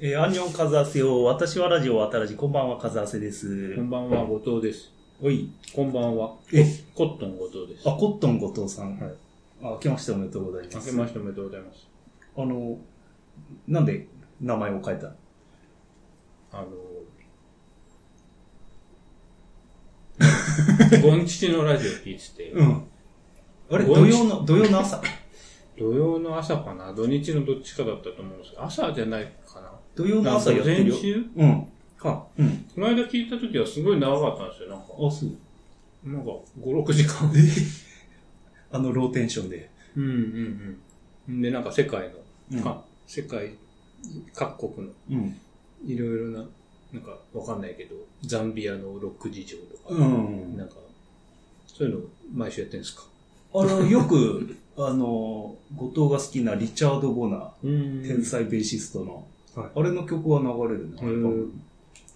えー、アンニョンカズアセよ。私はラジオ渡らじ。こんばんは、カズアセですこ。んばんは、後藤です。おい。こんばんは。え？コットン後藤です。あ、コットン後藤さん。はい。あ、明けましておめでとうございます。明けましておめでとうございます。あの、なんで名前を変えた？あの、ゴンチのラジオ聞いてて、うん。あれ、土曜の、土曜の朝？土曜の朝かな？土日のどっちかだったと思うんですけど、朝じゃないかな土曜の朝やってるよ？うん。か。うん。この間聞いた時はすごい長かったんですよ。なんか、あ、そう。なんか5、6時間。え あのローテンションで。うんうんうん。で、なんか世界の、うんか世界各国のうん。いろいろな、なんかわかんないけど、ザンビアのロック事情とか、うん。なんか、そういうの毎週やってるんですか？あの、よく、あの、後藤が好きなリチャード・ボナうー、ん天才ベーシストの、はいあれの曲は流れるね。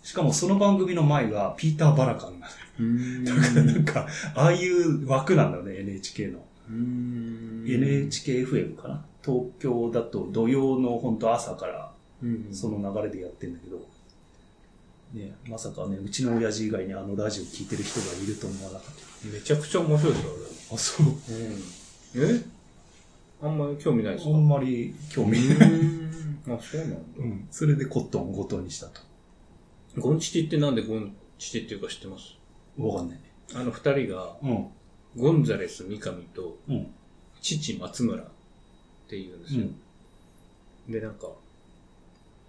しかもその番組の前がピーター・バラカンな。だからなんか、ああいう枠なんだよね、NHK の。うん。NHKFM かな？東京だと土曜の本当朝からうん。その流れでやってんだけど、ね、まさかね、うちの親父以外にあのラジオ聞いてる人がいると思わなかっめちゃくちゃ面白いですよ、た。あ、そう。俺。うん。え？あんまり興味ないですか？あんまり興味うない。ん。あ、そうなんだ。うん。それでコットンを後藤にしたと。ゴンチティってなんでゴンチティっていうか知ってます？わかんない。あの二人が、うん。ゴンザレス三上と、うん。父松村っていうんですよ。で、なんか、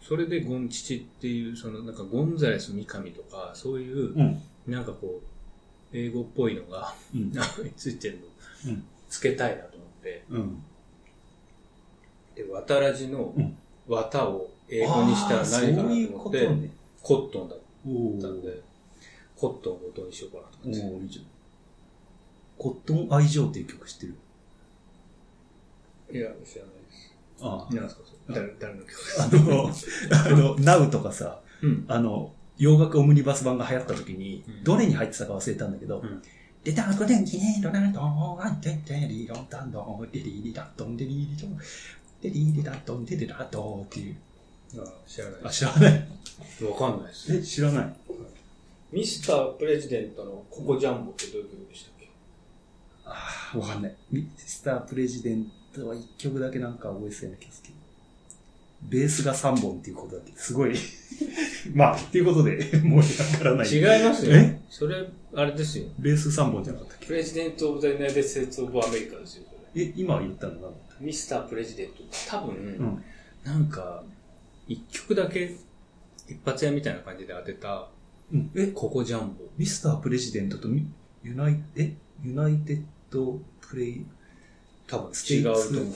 それでゴンチチっていう、そのなんかゴンザレス三上とか、そういう、うん。なんかこう、英語っぽいのが、うん。名前についてるの、うんつけたいなと思って、うん。で、渡らじのうん綿を英語にしたら何かなと思って、ういうことね。コットンだっおたんで、コットンを元にしようかなとお思って。コットン愛情っていう曲知ってる？いや、知らないです。あ何ですかそれ？誰誰の曲ですか？あの、あの、ナウとかさ、うん。あの、洋楽オムニバス版が流行った時にうん、どれに入ってたか忘れたんだけどうん、でたこでんきねどなあんてんてりどんたんどん、でりりだんでりりどん、でりりだっとんでりだっとんっていう。あ知らないあ、知らない。わかんないです。え、知らない？ミスタープレジデントのココジャンボってどういう曲でしたっけ？あーわかんない。ミスタープレジデントは一曲だけなんか覚えてたような気がするけど。ベースが3本っていうことだけど、すごい。まあ、っていうことで、もうわからない。違いますよえ？それ、あれですよ。ベース3本じゃなかったっ President of the United States of America ですよ、それ。けえ、今言ったのな Mr. President 多分、うん。なんか、一曲だけ一発屋みたいな感じで当てた、うん。え、 Coco Jamboo。 Mr. President とミユナイえ？ユナイテッドプレイ、多分違うとツ思う。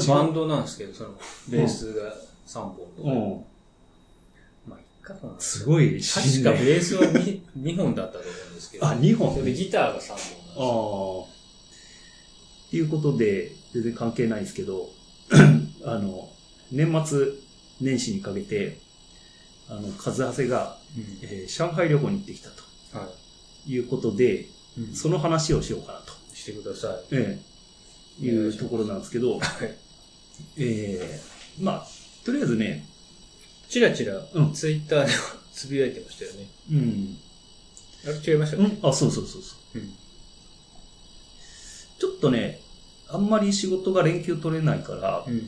それバンドなんですけど、その、ベースが3本とか。うん。まあ、いっかかな。すごい確かベースは 2, 2本だったと思うんですけど。あ、2本それでギターが3本なんですあよ。あ。っていうことで、全然関係ないですけど、あの、年末年始にかけて、あの、カズハセが、えー上海旅行に行ってきたとうん。はいうことで、い。うんその話をしようかなと、してください。ええいうところなんですけど、はい。えーまあ、とりあえずね、チラチラうん、ツイッターでは つぶやいてましたよね。うん、あれ違いましたっけ？あ、そうそうそうそう。うん。ちょっとね、あんまり仕事が連休取れないから、うん。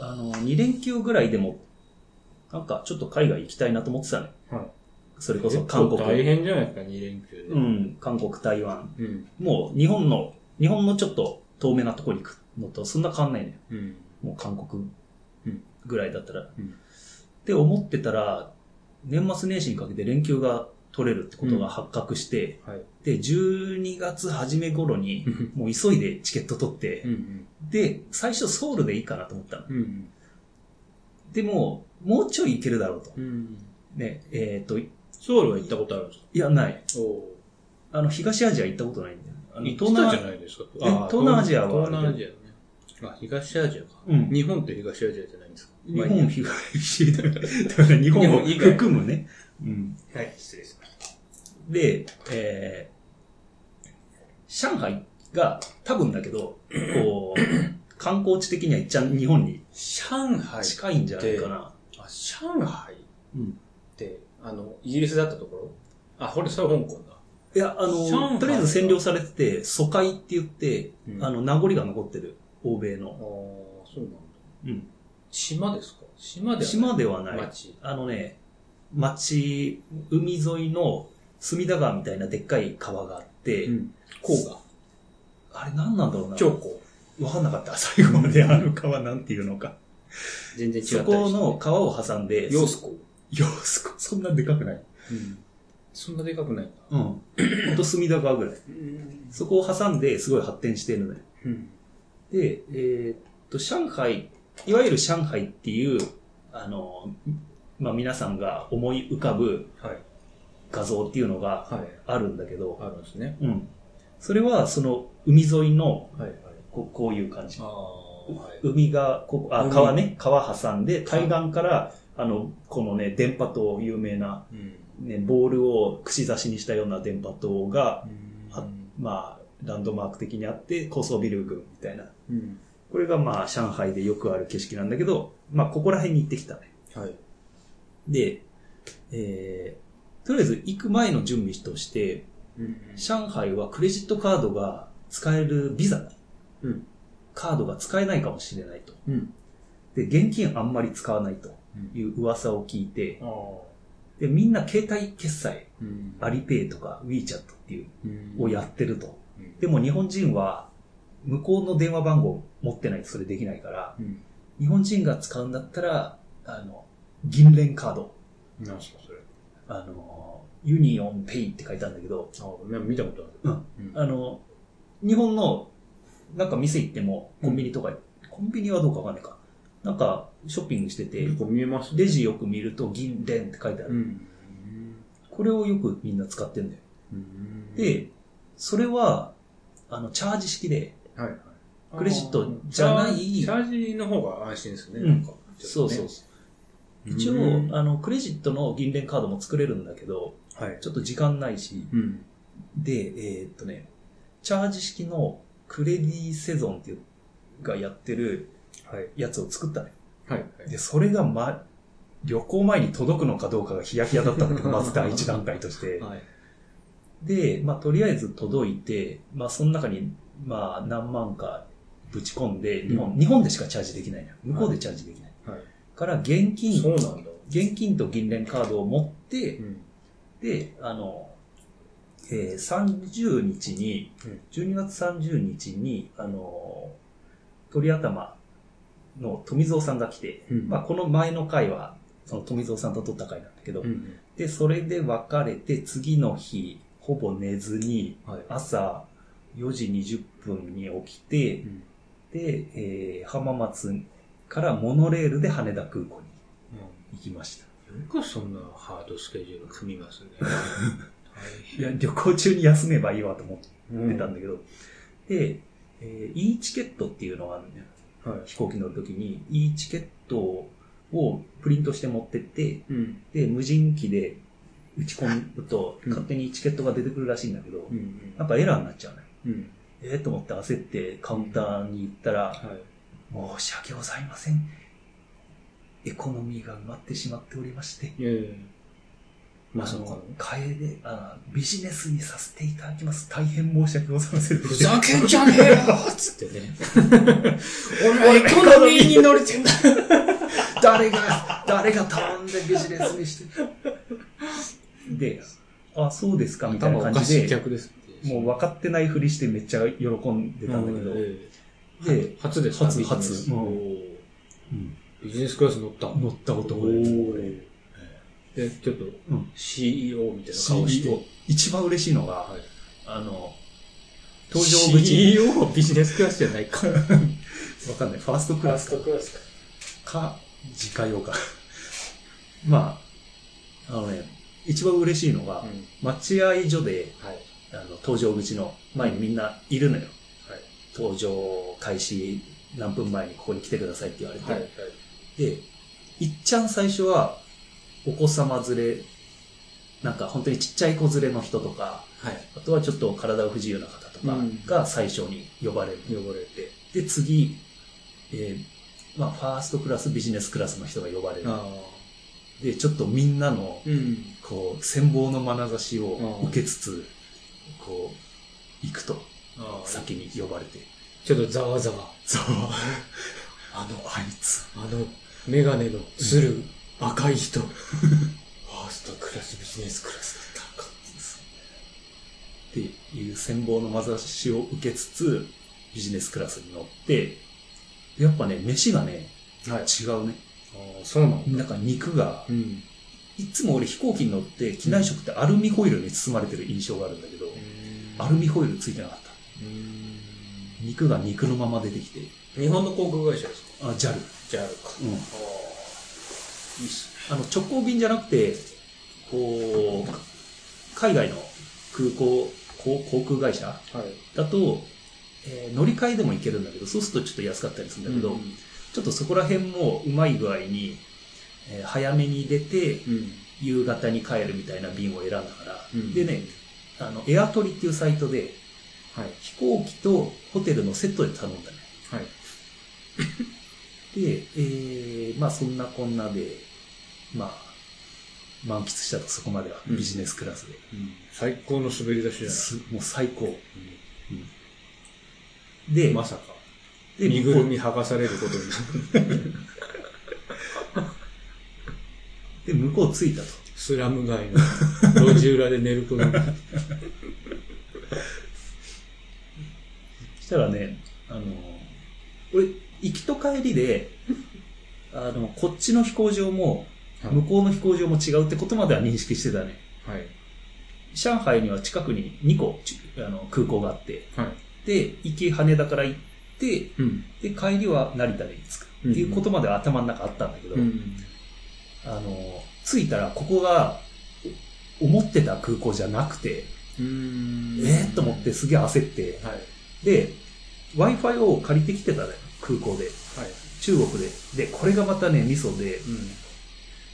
あの、2連休ぐらいでも、なんかちょっと海外行きたいなと思ってたね。はい。それこそ韓国。大変じゃないですか、2連休で。う。ん、韓国、台湾。うん。もう日本の、日本のちょっと遠めなところに行くのとそんな変わんないね。うん。もう韓国うんぐらいだったら。うんって思ってたら、年末年始にかけて連休が取れるってことが発覚して、はい。で、12月初め頃に、もう急いでチケット取って、うん。で、最初ソウルでいいかなと思ったの。うん。でも、もうちょい行けるだろうと。うん。ね、えっ、と、いソウルは行ったことあるんですか？や、ない。おあの、東アジア行ったことないんだよ。あの行ったじゃないですか？え東南アジアは東南アジアね。あ、東アジアか。うん日本って東アジアじゃないんですか？日本、東アジア、だから日本を含むね。うん。はい、失礼しました。で、えー、上海が多分だけど、こう、観光地的には一ちゃん日本に上海近いんじゃないかな。あ、あ、上海うん。って、あの、イギリスだったところ？あ、これ、それ香港だ。いや、あの、とりあえず占領されてて、疎開って言って、うんあの、名残が残ってる。欧米ああの。、そうなんだ。うん。島ですか？島ではない島ではない。町。あのね、町、海沿いの隅田川みたいなでっかい川があって、うん。黄河。あれ何なんだろうな。長江。わかんなかった。最後まであの川なんていうのか。全然違ったりしてそこの川を挟んで、ヨースコ。ヨースコ。そんなでかくない。うん。そんなでかくない。うん。ほんと隅田川ぐらい。うん。そこを挟んですごい発展してるのよ。うん。で、えーっと、上海、いわゆる上海っていう、あの、まあ皆さんが思い浮かぶはい。画像っていうのがはい。あるんだけど、あるんですね。うん。それはその海沿いのはい。はい。こうこういう感じ。海が、ここあ、海川ね、川挟んで、対岸から、あの、このね、電波塔、有名な、うん。ね、ボールを串刺しにしたような電波塔が、まあ、ランドマーク的にあって、高層ビル群みたいな。うん。これがまあ、上海でよくある景色なんだけど、まあ、ここら辺に行ってきたね。はい。で、えー、とりあえず行く前の準備として、うん。上海はクレジットカードが使えるビザ、うん。カードが使えないかもしれないと。うん。で、現金あんまり使わないという噂を聞いて。で、みんな携帯決済、うん。アリペイとか WeChat っていう、うんをやってると。うんでも日本人は、向こうの電話番号持ってないとそれできないから、うん。日本人が使うんだったら、あの、銀聯カード。あの、 UnionPay って書いてあるんだけど、ああ、見たことある。うん。あの、日本の、なんか店行っても、コンビニとか、コンビニはどうかわかんないか。なんか、ショッピングしてて、結構見えますね。レジよく見ると銀聯って書いてある。うん。これをよくみんな使ってんだよ。うん、で、それは、あの、チャージ式で、はいはい。クレジットじゃないチャージの方が安心ですね。うんなんかそうそう。一応、うんあの、クレジットの銀聯カードも作れるんだけど、はい。ちょっと時間ないし、うん。で、えーっとね、チャージ式のクレディセゾンっていうがやってるはい。やつを作ったのよ。はい。はいで、それがま、旅行前に届くのかどうかがヒヤヒヤだったんだけど、まず第一段階として。はい。で、まあ、とりあえず届いて、まあ、その中に、まあ、何万かぶち込んで、日本、うん日本でしかチャージできない。向こうでチャージできない。はい。から、現金、そうなんだ。現金と銀聯カードを持って、うん。で、あの、えー30日にうん、12月30日に、あの、鳥頭の富蔵さんが来て、うんまあ、この前の回は、その富蔵さんと撮った回なんだけど、うん。で、それで別れて、次の日、ほぼ寝ずに、はい。朝4時20分に起きて、うんで、えー浜松からモノレールで羽田空港に行きました。よくそんなハードスケジュール組みますね。いや、旅行中に休めばいいわと思って大たんだけど、で、えー e チケットっていうのがあるんだよ。はい。飛行機乗るときに e チケットをプリントして持ってって、うん。で、無人機で打ち込むとうん勝手にチケットが出てくるらしいんだけど、うん。なんかエラーになっちゃうのよ。うん。ええと思って焦ってカウンターに行ったら、はい。申し訳ございません。エコノミーが埋まってしまっておりまして、いやいやまあさかのの、替えであ、ビジネスにさせていただきます。大変申し訳ございません。ふざけんじゃねえよつってね。俺はエコノミーに乗れてんだ誰が、誰が頼んでビジネスにして。で、あ、そうですか、みたいな感じで。もう分かってないふりしてめっちゃ喜んでたんだけど、でで、初ですか初ビジネス初ビジネスクラス乗った。乗った男おで、ー。で、ちょっとうん。CEO みたいな顔して。一番嬉しいのが、はい。あの、搭乗口、CEO ビジネスクラスじゃないか。わかんない。ファーストクラスか。クラスか、自家用か。まあ、あのね、一番嬉しいのが、うん。待合所で、はい。あの、搭乗口の前にみんないるのよ。はい。搭乗開始何分前にここに来てくださいって言われて。はい。はい。で、いっちゃん最初は、お子様連れ、なんか本当にちっちゃい子連れの人とか、はい。あとはちょっと体不自由な方とかうんが最初に呼ばれる。呼ばれて。で、次、えーまあ、ファーストクラス、ビジネスクラスの人が呼ばれる。あで、ちょっとみんなの、うん。こう、羨望の眼差しをうん受けつつ、こう、行くと、先に呼ばれて。ちょっとざわざわ。そう。あの、あいつ。あの、メガネのつる赤い人。ファーストクラスビジネスクラスだったか。っていう羨望の眼差しを受けつつ、ビジネスクラスに乗って、やっぱね、飯がね、はい。違うね。ああ、そうな。なんか肉がう、ん。いつも俺飛行機に乗って機内食ってアルミホイルに包まれてる印象があるんだけど、アルミホイルついてなかった。うん。肉が肉のまま出てきて、日本の航空会社ですか？あ、JAL。じゃああるか。うん。いいっすあの、直行便じゃなくて、こう、海外の空港、航航空会社はい。だと、えー乗り換えでも行けるんだけど、そうするとちょっと安かったりするんだけど、うんちょっとそこら辺もうまい具合に、えー早めに出て、うん。夕方に帰るみたいな便を選んだから、うんでね、あの、エアトリっていうサイトで、はい。飛行機とホテルのセットで頼んだね。はい。で、えー、まあそんなこんなで、まあ、満喫したとそこまではうんビジネスクラスで。最高の滑り出しじゃないすもう最高。で、まさか。で身ぐるみ剥がされることになる。で、向こう着いたと。スラム街の路地裏で寝ることになる。そしたらね、あの、俺、行きと帰りで、あの、こっちの飛行場も、向こうの飛行場も違うってことまでは認識してたね。はい。上海には近くに2個ちあの空港があって、はい。で、行き羽田から行って、うん。で、帰りは成田で着くっていうことまでは頭の中あったんだけど、うん。あの、着いたらここが、お思ってた空港じゃなくて、うんえー、と思ってすげえ焦って、はい。で、Wi-Fi を借りてきてたのよ、空港で。はい。中国で。で、これがまたね、ミソで、うん。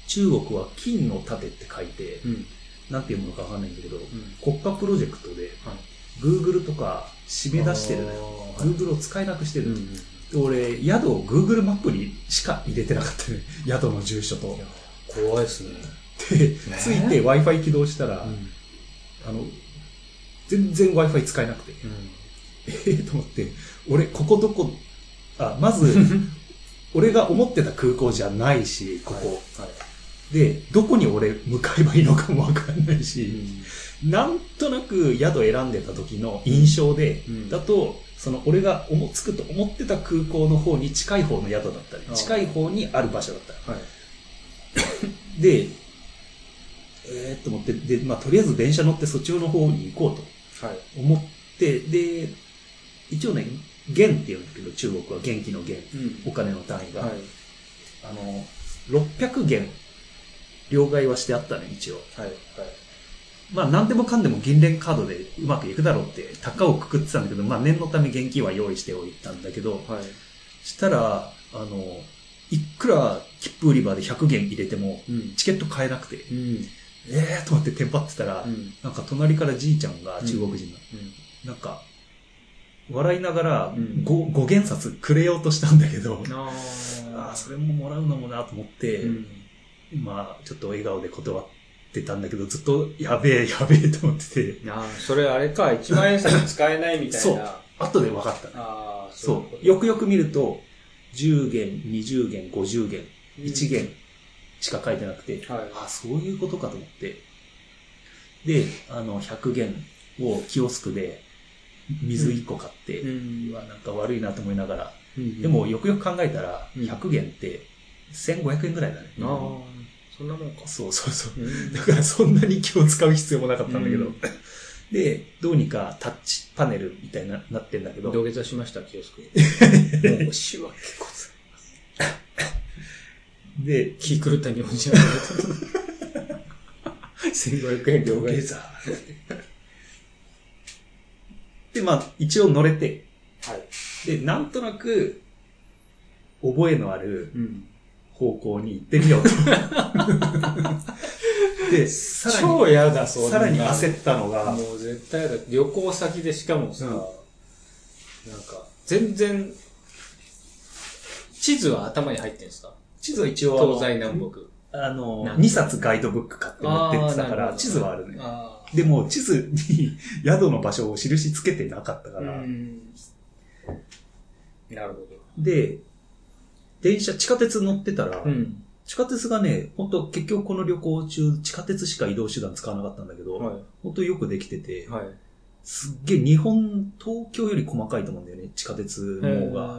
中国は金の盾って書いて、うん。なんていうものかわかんないんだけど、ん国家プロジェクトで、はい。Google とか締め出してるのよ。Google を使えなくしてる。俺、宿を Google マップにしか入れてなかったね。宿の住所と。怖いですね。で、ついて Wi-Fi 起動したら、うん。あの、全然 Wi-Fi 使えなくて。えーと思って、俺、ここどこ、あ、まず、俺が思ってた空港じゃないし、ここ。はい。で、どこに俺向かえばいいのかもわかんないうし、ん。なんとなく宿選んでた時の印象で、うんだと、その俺が思つくと思ってた空港の方に近い方の宿だったり近い方にある場所だった。はい。で、えー、と思って、で、まあ、とりあえず電車乗ってそっちの方に行こうとはい。思って、で、一応ね、元って言うんだけど、中国は元気の元、うん。お金の単位が、はい。あの、600元、両替はしてあったね、一応。はい。はい。まあ、何でもかんでも銀聯カードでうまくいくだろうって、高をくくってたんだけど、まあ、念のため現金は用意しておいたんだけど、はい。したら、あの、いくら切符売り場で100元入れても、うん。チケット買えなくて、うん。えーと思ってテンパってたら、うん。なんか隣からじいちゃんが中国人の、なんか、笑いながらうん 5, 5元札くれようとしたんだけど、あああ、それももらうのもなと思って、うん。まあ、ちょっと笑顔で断ってたんだけど、ずっとやべえ、やべえと思ってて、ああ、それあれか、一万円札使えないみたいそうな。後で分かったね。ああ、そう。よくよく見ると、10元、20元、50元、1元しか書いてなくて、はいあ、そういうことかと思って。で、あの、100元をキオスクで水1個買って、うんなんか悪いなと思いながら、うんでも、よくよく考えたら、うん100元って1500円ぐらいだね。ああ、そんなもんか。そうそうそう。うんだからそんなに気を使う必要もなかったんだけど。うん で、どうにかタッチパネルみたいな、なってんだけど、土下座しました、キオスク。申し訳ございま で、せん。気狂った日本人は。1500円両替。土下座。で、まあ、一応乗れて、はい。で、なんとなく、覚えのあるうん。方向に行ってみようと。で、さらに、超嫌だ、そんなさらに焦ったのが、もう絶対だ。旅行先でしかもさ、うんなんか、全然、地図は頭に入ってんですか？地図は一応東西南北。あの、なん2冊ガイドブック買って持ってってたから、あーなるほど地図はあるね。あでも、地図に宿の場所を印つけてなかったかあ。ら、うん。なるほで、電車、地下鉄乗ってたら、ど。うん。地下鉄がね、本当結局この旅行中、地下鉄しか移動手段使わなかったんだけど、は本当よくできてて、い。はい。すっげえ日本、東京より細かいと思うんだよね、地下鉄網が。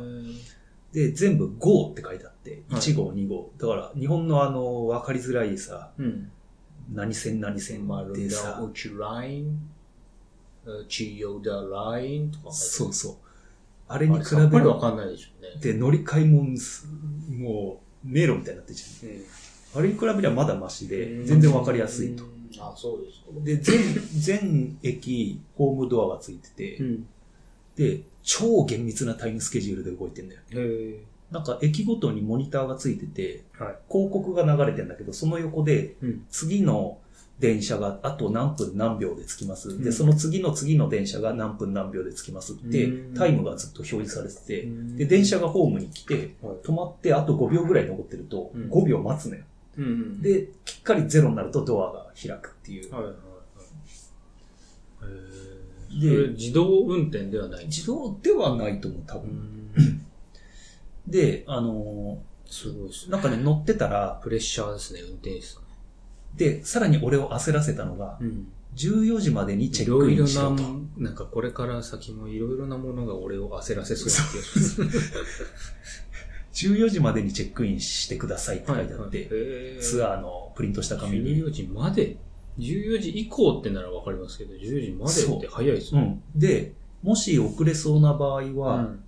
で、全部5って書いてあって、はい1号、2号。だから、日本のあの、わかりづらいさ、うん。何線何線ってさ、うちライン、千代田ラインとか。そうそう。ああれに比べべるるわかんないでしょうね。で、乗り換えもす、もう、迷路みたいになってるじゃん。あれに比べればまだマシで、全然わかりやすいと。。あ、そうですか。で、全、全駅、ホームドアがついてて、ん。で、超厳密なタイムスケジュールで動いてんだよ。へなんか駅ごとにモニターがついてて、え。はい。広告が流れてんだけど、その横で、うん。次の電車があと何分何秒で着きます。で、うんその次の次の電車が何分何秒で着きますってうん、タイムがずっと表示されてて、うんで、電車がホームに来て、はい止まってあと5秒ぐらい残ってると、うん5秒待つのよ。うんうん、で、きっかりゼロになるとドアが開くっていう。はいはいはい。へで自動運転ではない自動ではないと思う、多う分。ん。で、あのすごいですね。ーなんかね、乗ってたら、プレッシャーですね、運転手さん。で、さらに俺を焦らせたのが、うん。14時までにチいェックイろいろなンしろと。、なんかこれから先もいろいろなものが俺を焦らせそうな気がします。14時までにチェックインしてくださいって書いてあって、ツーアーのプリントした紙に。14時まで ?14 時以降ってならわかりますけど、14時までって早いですね。うん。で、もし遅れそうな場合は、うん。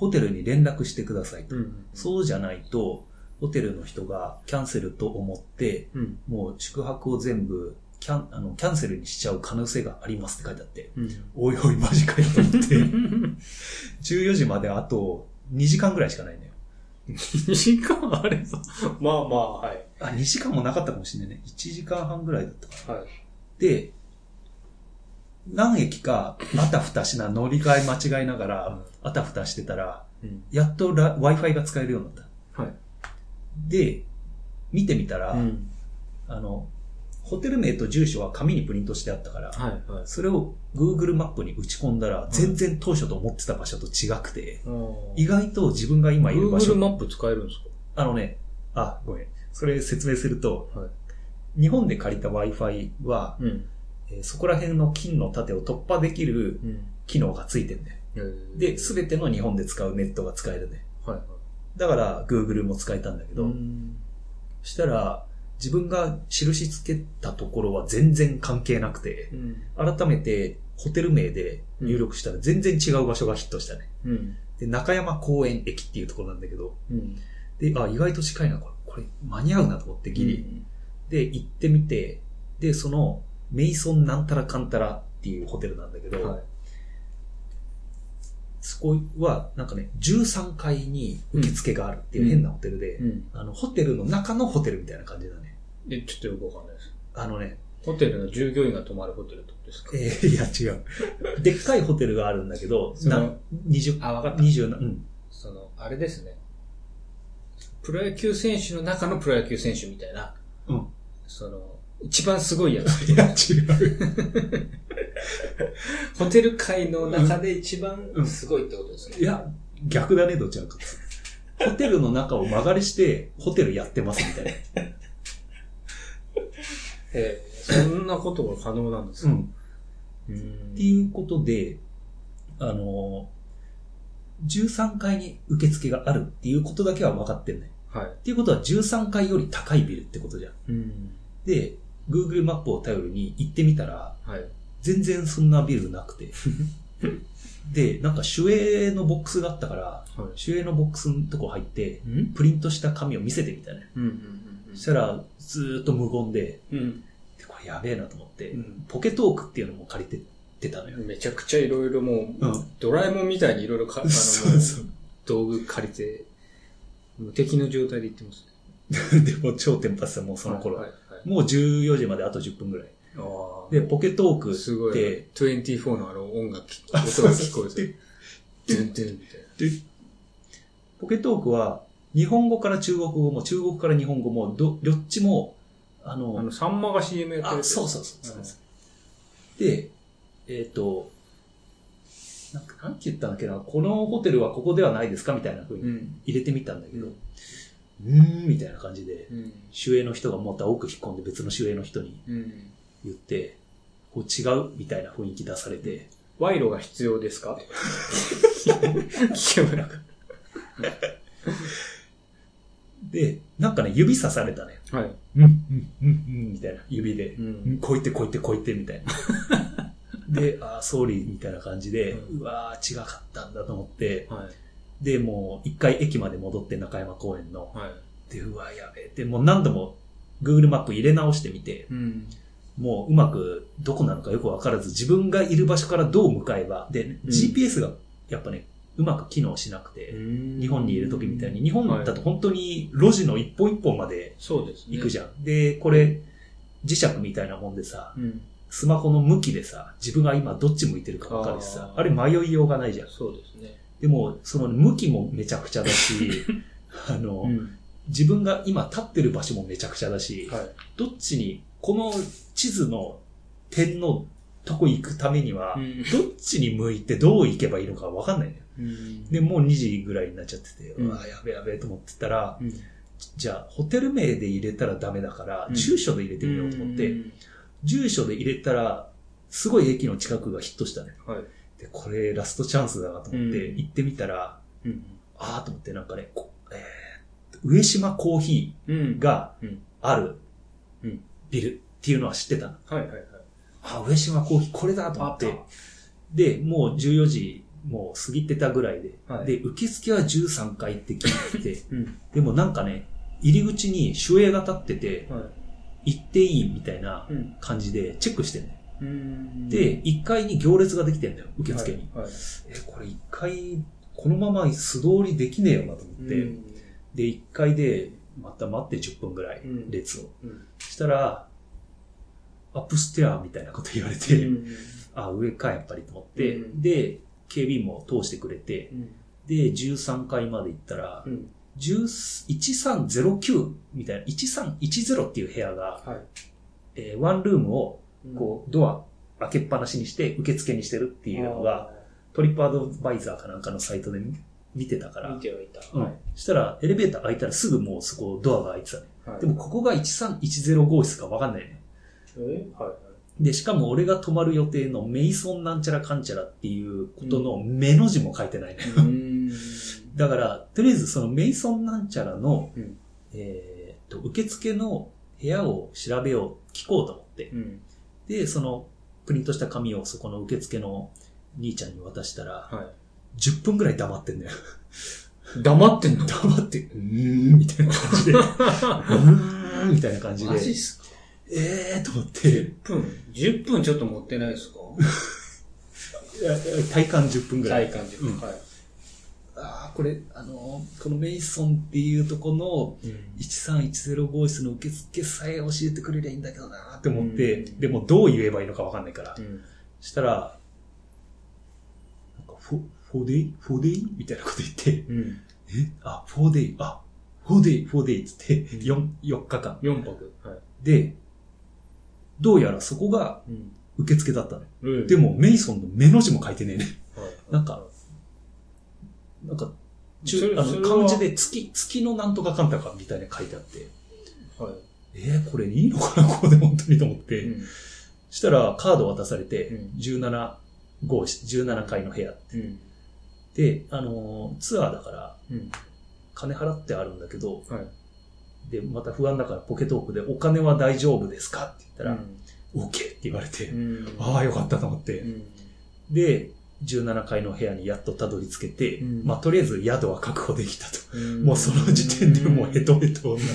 ホテルに連絡してくださいと。うん。そうじゃないと、ホテルの人がキャンセルと思って、うん。もう宿泊を全部キャンあのキャンセルにしちゃう可能性がありますって書いてあって、うん。おいおいマジかよと思って、14時まであと2時間ぐらいしかないのよ。2時間あれば。まあまあ、はい。あ、2時間もなかったかもしれないね。1時間半ぐらいだったかな。はい。で、何駅か、あたふたしな、乗り換え間違いながら、あたふたしてたら、うん。やっとラ Wi-Fi が使えるようになった。はい。で、見てみたら、うん。あの、ホテル名と住所は紙にプリントしてあったから、はい。はい。それを Google マップに打ち込んだら、全然当初と思ってた場所と違くて、意外と自分が今いる場 Google 所、マップ使えるんですあのね、あ、ごめん。それ説明すると、かはい。日本で借りた Wi-Fi は、うん。えーそこら辺の金の盾を突破できるうん。機能がついてんだよ。で、すべての日本で使うネットが使えるね。はいはい。だから、Google も使えたんだけど、うんしたら、自分が印つけたところは全然関係なくて、うん。改めてホテル名で入力したら全然違う場所がヒットしたね。うん。で、中山公園駅っていうところなんだけど、うん。で、あ、意外と近いな、これ、これ間に合うなと思ってギリ。で、行ってみて、で、その、メイソンなんたらかんたらっていうホテルなんだけど、はい。そこは、なんかね、13階に受付があるっていう変なホテルで、うん。あの、ホテルの中のホテルみたいな感じだね。え、ちょっとよくわかんないです。あのね、ホテルの従業員が泊まるホテルってことですか？えーいや違う。でっかいホテルがあるんだけど、な20、あ、わかった。20な、うん。その、あれですね。プロ野球選手の中のプロ野球選手みたいな、うん。その、一番すごいやつ。いや、違う。ホテル界の中で一う番んすごいってことですね。いや、逆だね、どちらか。ホテルの中を間借りして、ホテルやってますみたいな。えーそんなことが可能なんですか？うん。うんっていうことで、あのー、13階に受付があるっていうことだけは分かってんね。はい。っていうことは13階より高いビルってことじゃん。うん。で、Google マップを頼りに行ってみたら、はい。全然そんなビルなくて。で、なんか守衛のボックスがあったから、は守衛のボックスのとこ入って、プリントした紙を見せてみたね。うんうんそしたら、ずーっと無言で、うんでこれやべえなと思って、うんポケトークっていうのも借りてってたのよ。めちゃくちゃいろいろもう、うんドラえもんみたいにいろいろか、あの、そうそう。道具借りて、無敵の状態で行ってます。でも超テンパってた、もうその頃。はい。はいもう14時まであと10分ぐらい。で、ポケトークすごい。って、24のあの音楽、あ音が聞こえてでる。ドゥンドゥンみたいでポケトークは、日本語から中国語も、中国から日本語も、ど、どっちも、あの、あの、サンマが CM やってるあ、そうそうそうそう、で、えっ、と、なんか、なんて言ったんだっけな、このホテルはここではないですかみたいな風にうん。入れてみたんだけど、ううんーん、みたいな感じで、うん。守衛の人がまた奥引っ込んで別の守衛の人にうん。言って、こう違うみたいな雰囲気出されて、賄賂が必要ですか？聞けばなかっで、なんかね、指さされたね。た。はい。うん、うん、うん、うん、みたいな指で、ううん、こう言ってこう言ってこう言ってみたいな。で、あー、ソーリーみたいな感じで、ううわー、違かったんだと思って、はい。で、もう一回駅まで戻って中山公園の、はい。で、うわ、やべえって、もう何度も Google マップ入れ直してみて、うん。もううまくどこなのかよくわからず、自分がいる場所からどう向かえば、で、GPS がやっぱね、うまく機能しなくて、日本にいる時みたいに、日本だと本当に路地の一本一本まで。行くじゃん。で、これ、磁石みたいなもんでさ、うん。スマホの向きでさ、自分が今どっち向いてるか分かるしさ、あれ迷いようがないじゃん。そうですね。でも、その向きもめちゃくちゃだし、あの、ん。自分が今立ってる場所もめちゃくちゃだし、はい。どっちに、この地図の点のとこ行くためには、んどっちに向いてどう行けばいいのか分かんないんだよ。うんで、もう2時ぐらいになっちゃってて、うんうわやべやべと思ってたら、うんじゃあ、ホテル名で入れたらダメだから、うん住所で入れてみようと思って、住所で入れたら、すごい駅の近くがヒットしたね。はい。で、これラストチャンスだなと思って、うん行ってみたら、うん。あーと思ってなんかね、こえー上島コーヒうんー。がうんあるうんビルっていうのは知ってたの。はいはいはい。あ、上島コーヒーこれだと思って、で、もう14時もう過ぎてたぐらいで、はいで、受付は13階って聞いてて、うん。でもなんかね、入り口に守衛が立ってて、は行っていいみたいなうん。感じでチェックしてんね。うん。で、1階に行列ができてんだよ、受付に。はい。はい。え、これ1階、このまま素通りできねえよなと思って、うん。で、1階で、また待って10分ぐらい、うん。列を。うん。したら、アップステアみたいなこと言われて、うん。あ、上か、やっぱりと思って、うん。で、警備員も通してくれて、うん。で、13階まで行ったら、うん。10 1309みたいな、1310っていう部屋が、はい。えーワンルームを、こう、ドア開けっぱなしにして、受付にしてるっていうのが、トリップアドバイザーかなんかのサイトで見見てたから、見てはいた。うん。したら、エレベーター開いたらすぐもうそこドアが開いてたね。はいでも、ここが1310号室かわかんないね。え？はい。で、しかも俺が泊まる予定のメイソンなんちゃらかんちゃらっていうことの目の字も書いてないね。うん。だから、とりあえずそのメイソンなんちゃらの、うんえーっと、受付の部屋を調べよう、聞こうと思って。うん。で、そのプリントした紙をそこの受付の兄ちゃんに渡したら、は10分ぐらい黙ってんだよ。い。黙ってんの？黙って、うーん、みたいな感じで、うーん、みたいな感じで、マジっすか？えーと思って、?10 分 ?10 分ちょっと持ってないですか？いや体感10分ぐらい。体感10うん分。はい。ああ、これ、あのー、このメイソンっていうとこの1310号室の受付さえ教えてくれりゃいいんだけどなーって思って、うんでもどう言えばいいのかわかんないから。うん。したら、なんか、フォ、フォデイ？フォデイ？みたいなこと言って、うん。え？あ、フォーデイ、あ、フォーデイ、フォーデイ？っつって、うん4、4日間。4泊。はい。で、どうやらそこがうん。受付だったのよ。うんで、も、メイソンの目の字も書いてねえね。はいなんか、なんか、あの、漢字で月、月のなんとかかんたかみたいな書いてあって、はい。えー、これいいのかな？ここで本当にと思って。うん。したら、カード渡されて、うん17号室、17階の部屋。うん。で、あのーツアーだから、うん。金払ってあるんだけど、はい。で、また不安だからポケトークで、お金は大丈夫ですか？って言ったら、うん OK って言われて、うん。ああ、よかったと思って。うん。で、17階の部屋にやっとたどり着けて、うんまあ、とりあえず宿は確保できたと。うんもうその時点でもうヘトヘトな。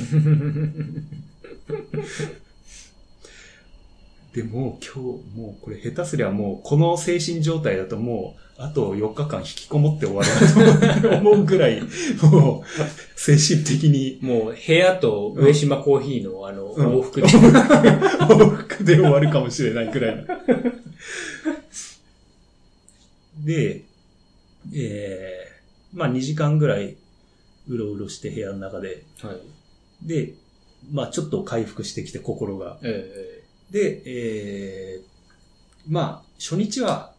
でも今日、もうこれ下手すりゃもうこの精神状態だともうあと4日間引きこもって終わるなと思うぐらい、もう精神的にもう部屋と上島コーヒーのあの、うん往復で。往復で終わるかもしれないくらいの。で、えー、まあ2時間ぐらいうろうろして部屋の中で。はい。で、まあちょっと回復してきて心が。ええで、えー、まあ初日は、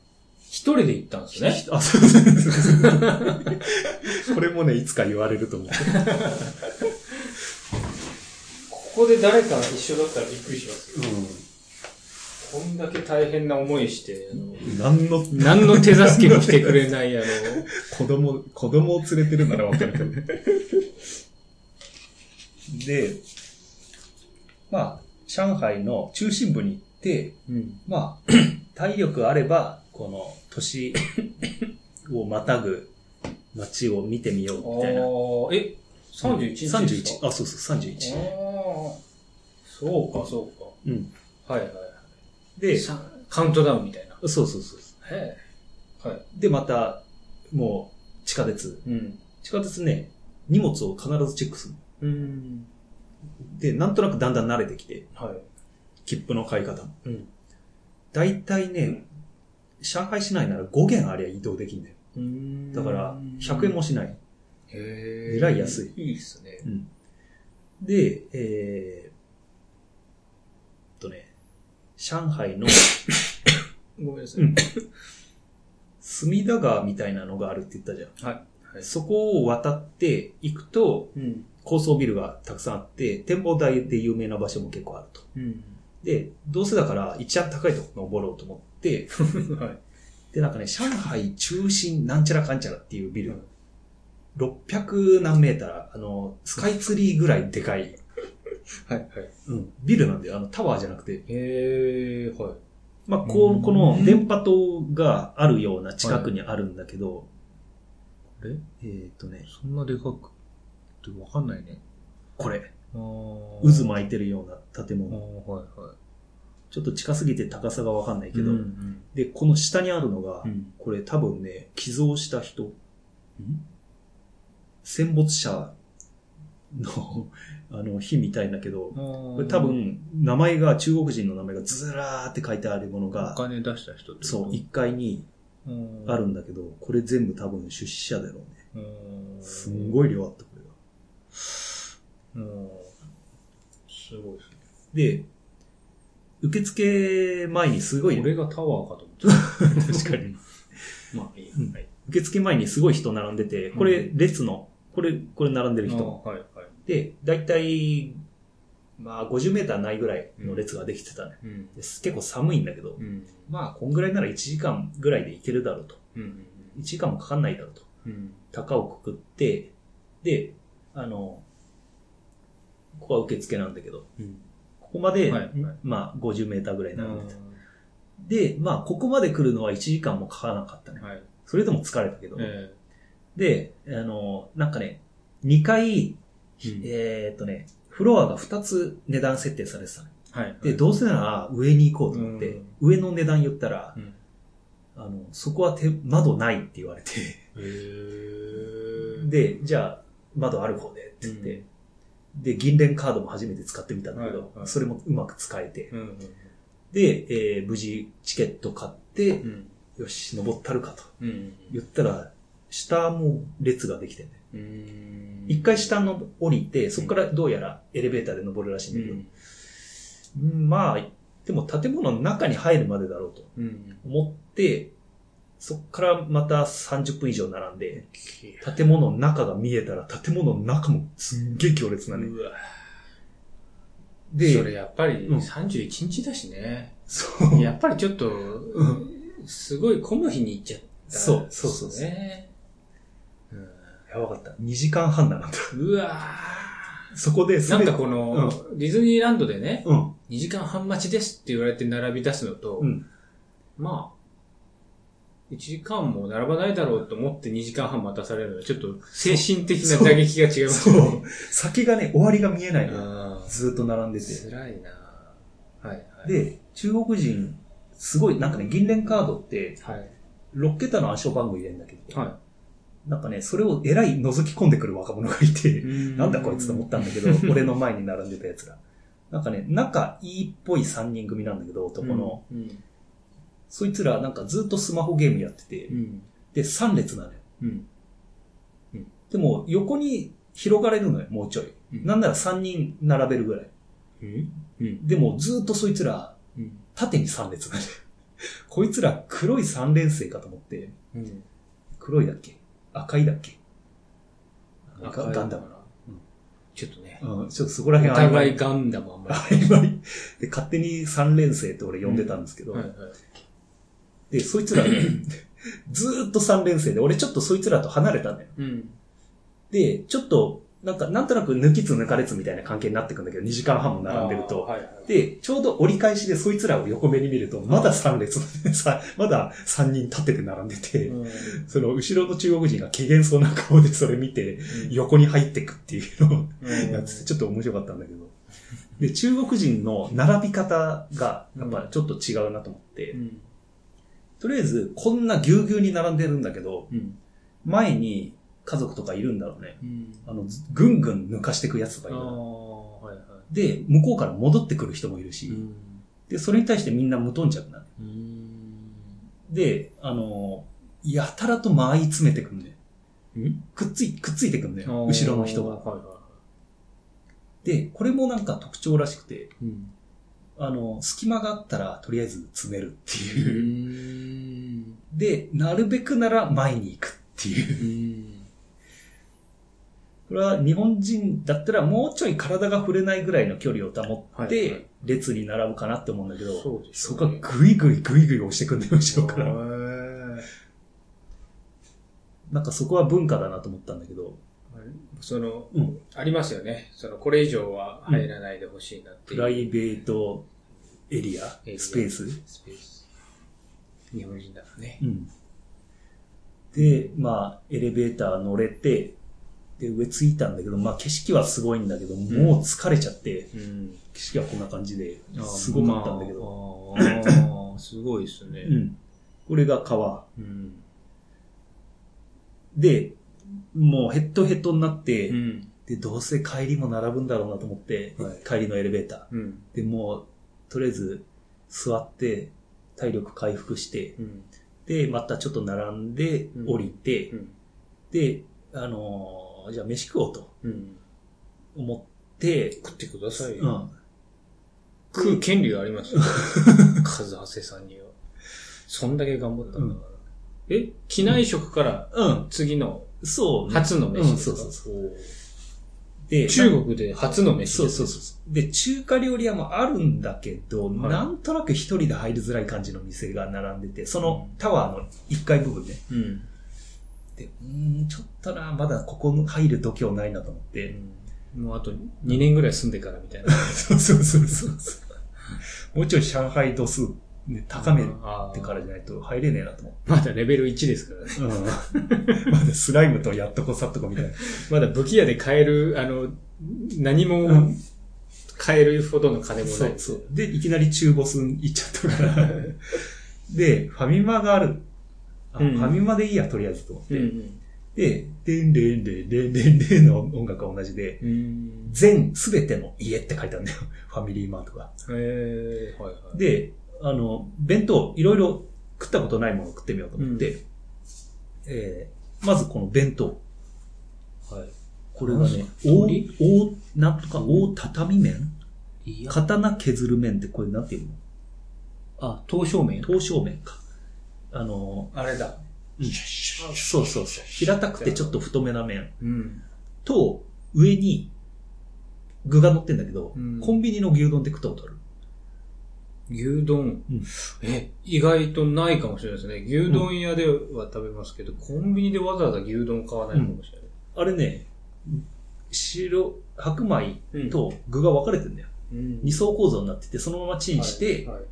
一人で行ったんですね。あ、そうそう。これもね、いつか言われると思う。ここで誰か一緒だったらびっくりしますよ。うこんだけ大変な思いして。何の、何の手助けもしてくれない、あの、子供、子供を連れてるならわかるけど。で、まあ、上海の中心部に行って、うん。まあ、体力あれば、この年をまたぐ街を見てみようみたいな。ああ、え、31日ですか？31。あ、そうそう、31。ああ、そうか、そうか。うん。はいはいはで、カウントダウンみたいな。そうそうそう。はい。で、また、もう、地下鉄。うん。地下鉄ね、荷物を必ずチェックする。うん。で、なんとなくだんだん慣れてきて、はい。切符の買い方も。うん。大体ね、上海市内なら5軒ありゃ移動できんだよ。うんだから、100円もしない。へえ。えらい安いいいっすね。うん。で、え上海の ごめんなさい。うん隅田川みたいなのがあるって言ったじゃん。はい。はい。そこを渡って行くと、うん。高層ビルがたくさんあって、展望台で有名な場所も結構あると。うん。で、どうせだから一番高いとこ登ろうと思って、はい。で、なんかね、上海中心なんちゃらかんちゃらっていうビル、600何メーター、あの、スカイツリーぐらいでかい、はい。はい。うん、ビルなんで、あの、タワーじゃなくて、へえ、はい。まあ、こうんう、この電波塔があるような近くにあるんだけど、ええっ、とね、そんなでかくってわかんないね。これ。渦巻いてるような建あ物。あ、はいはい。ちょっと近すぎて高さがわかんないけど、うんで、この下にあるのが、うん。これ多分ね、寄贈した人、うん戦没者の、あの、日みたいだけど、ここれ多、分、名前が、中国人の名前がずらーって書いてあるものおが、金出した人ってそう、1階にうんあるんだけど、これ全部多分出資者だろうね。うんすんごい量あった、これが。うんすごいですね。で、受付前にすごい、俺がタワーかと思って 確かに。た。まあいいや。うんはい。受付前にすごい人並んでて、これ列の、これ、これ並んでる人。はい。で、だいたい、まあ50メーターないぐらいの列ができてたね。うん。結構寒いんだけど、うん。まあこんぐらいなら1時間ぐらいで行けるだろうと。うん。1時間もかかんないだろうと。うん。高をくくって、で、あの、ここは受付なんだけど、うん。ここまで、はいはいまあ50メーターぐらい並んでで、まあここまで来るのは1時間もかからなかったねん。はい。それでも疲れたけど、えで、あの、なんかね、2回、ええーっとね、フロアが2つ値段設定されてたね。はい。で、どうせなら上に行こうと思って、上の値段言ったら、うん。あの、そこは手窓ないって言われて。で、じゃあ、窓ある方でって言って、で、銀聯カードも初めて使ってみたんだけど、はいはいそれもうまく使えて、うん。うん。で、えー無事チケット買って、うん。よし、登ったるかとうん。言ったら、下も列ができてね。うん。一回下の降りて、そこからどうやらエレベーターで登るらしいんだけど、うんまあ、でも建物の中に入るまでだろうとうん。思って、そこからまた30分以上並んで、建物の中が見えたら、建物の中もすんげえ強烈なね。で、それやっぱりうん31日だしね。そう。やっぱりちょっと、んすごい混む日に行っちゃった。そうそうそうそうね。やばかった。2時間半だなんだ。うんうわそこで、ーなんかこの、ディズニーランドでね、うん。2時間半待ちですって言われて並び出すのと、うん。まあ、1時間も並ばないだろうと思って2時間半待たされるのは、ちょっと精神的な打撃が違いますね。う。先がね、終わりが見えないの。ずーっと並んでて。辛いなはいはい。、で、中国人、すごい、なんかね、銀聯カードって、はい。6桁の暗証番号入れるんだけど、はなんかね、それをえらい覗き込んでくる若者がいて、い。なんだこいつと思ったんだけど、俺の前に並んでたやつら。なんかね、仲いいっぽい3人組なんだけど、男の。うん。そいつらなんかずっとスマホゲームやっててう、ん。で、3列なのよ。うん。でも、横に広がれるのよ、もうちょい。うんなんなら3人並べるぐらい。うんうん。でも、ずーっとそいつら、うん。縦に3列なんで。こいつら黒い3連星かと思って、うん。黒いだっけ？赤いだっけ？赤いガガンダム。うんちょっとね。うん、ちょっとそこらお辺曖昧互いガンダムあんまり。曖昧で、勝手に3連星って俺呼んでたんですけど、はいはい。で、そいつらね、ずーっと3連星で、俺ちょっとそいつらと離れたんだよ。うん。で、ちょっと、なんか、なんとなく抜きつ抜かれつみたいな関係になってくんだけど、2時間半も並んでると。はいはい。で、ちょうど折り返しでそいつらを横目に見ると、まだ3列、さ まだ3人立ってて並んでて、うんその後ろの中国人が怪げそうな顔でそれ見て、横に入ってくっていうのをうんやってて、ちょっと面白かったんだけど。で、中国人の並び方が、やっぱちょっと違うなと思って、うん。とりあえず、こんなぎゅうぎゅうに並んでるんだけど、うん。前に家族とかいるんだろうね。うん。あの、ずぐんぐん抜かしてくやつとかいるの。はいはで、向こうから戻ってくる人もいるし、い。うん。で、それに対してみんな無頓着なの。うん。で、あの、やたらと間合い詰めてくんだよ。うん？くっつい、くっついてくんだよ。後ろの人が。はいはで、これもなんか特徴らしくて。あの、隙間があったらとりあえず詰めるってういう。ん。で、なるべくなら前に行くっていう。うん。これは日本人だったらもうちょい体が触れないぐらいの距離を保っはいはいて、列に並ぶかなって思うんだけど、そうですそこがグイグイグイグイ押してくんだよ、後ろから。へなんかそこは文化だなと思ったんだけど、ーその、うんありますよね。その、これ以上は入らないでほしいなっていう。プライベートエリアエリアスペーススペース。日本人だからね。うん。で、まあ、エレベーター乗れて、で、上着いたんだけど、まあ、景色はすごいんだけど、もう疲れちゃって、うん。景色はこんな感じで、すごかったんだけど、ど。あーあー、すごいですね。うん。これが川。うん。で、もうヘッドヘッドになって、うん。で、どうせ帰りも並ぶんだろうなと思って、はい帰りのエレベータうん。ー。で、もう、とりあえず座って、体力回復して、うん。で、またちょっと並んでうん降りて、うん。で、あのーじゃあ飯食おうとうん。思って、食ってくださいよ。うん。食う権利がありますよ。カズハセさんには。そんだけ頑張ったんだから。え？機内食からうん。次のそう、ね。初の飯ですか、うんそうそうで、中国で初の飯そうですそうそうそう。で、中華料理屋もあるんだけど、はいなんとなく一人で入りづらい感じの店が並んでて、そのタワーの1階部分ね。うん。で、うーん、ちょっとな、まだここ入る度胸ないなと思って。もうあと2年ぐらい住んでからみたいな。そうそうそうそう。もうちょい上海度数、ね、高めてからじゃないと入れねえなと思って。まだレベル1ですからね。うん。まだスライムとやっとこさっとこみたいな。まだ武器屋で買える、あの、何もうん買えるほどの金もないそうそう。で、いきなり中ボス行っちゃったから。で、ファミマがある。あ、うんファミマでいいや、とりあえずと思って。うんで、でんでんでんでんでんでんの音楽が同じで、うん。うん。全、すべての家って書いてあるんだよ。ファミリーマートが。えー、はいはい。で、あの、弁当、いろいろ食ったことないものを食ってみようと思って、えー、まずこの弁当。はい。これがね、大、大、なんとか、大畳麺？刀削る麺ってこれなんていうの？あ、刀削麺？刀削麺か。あの、あれだ。うん、そうそうそう。平たくてちょっと太めな麺うん。と、上に具が乗ってんだけど、うんコンビニの牛丼って食ったことある？牛丼、うんえ、意外とないかもしれないですね。牛丼屋では食べますけど、コンビニでわざわざ牛丼買わないかもしれない。あれね、白、白米うんと具が分かれてるんだよ。うん二層構造になってて、そのままチンして、はいはい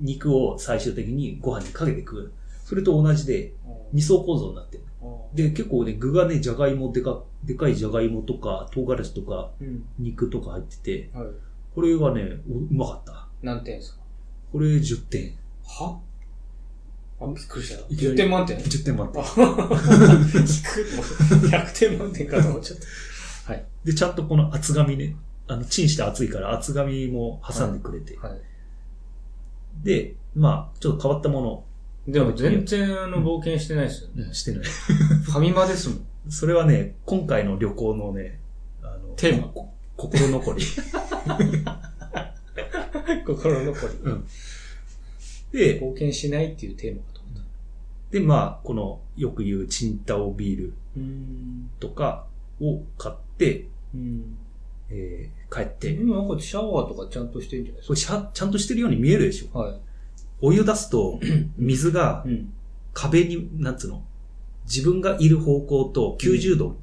肉を最終的にご飯にかけて食う。それと同じで、二層構造になってる。で、結構ね、具がね、じゃがいも、でか、でかいじゃがいもとか、唐辛子とか、うん。肉とか入ってて、はい。これはね、ううまかった。何点ですか？これ10点。は？あ、びっくりした。いきなり10点満点？10点満点。100点満点かと思っちゃった。はい。で、ちゃんとこの厚紙ね、あの、チンして熱いから厚紙も挟んでくれて。はい。で、まあ、ちょっと変わったもでも全然あの冒険してないですよね。のしてない。ファミマですもん。それはね、今回の旅行のね、テーマこ心残り。心残り。うんで、貢献しないっていうテーマかと思った。で、まあ、この、よく言うチンタオビールうん。とかを買って、うん。えー帰って、今なんかシャワーとかちゃんとしてるんじゃないですこれしゃちゃんとしてるように見えるでしょか。はい。お湯出すと、水がうん。壁に、なんつうの？自分がいる方向と90度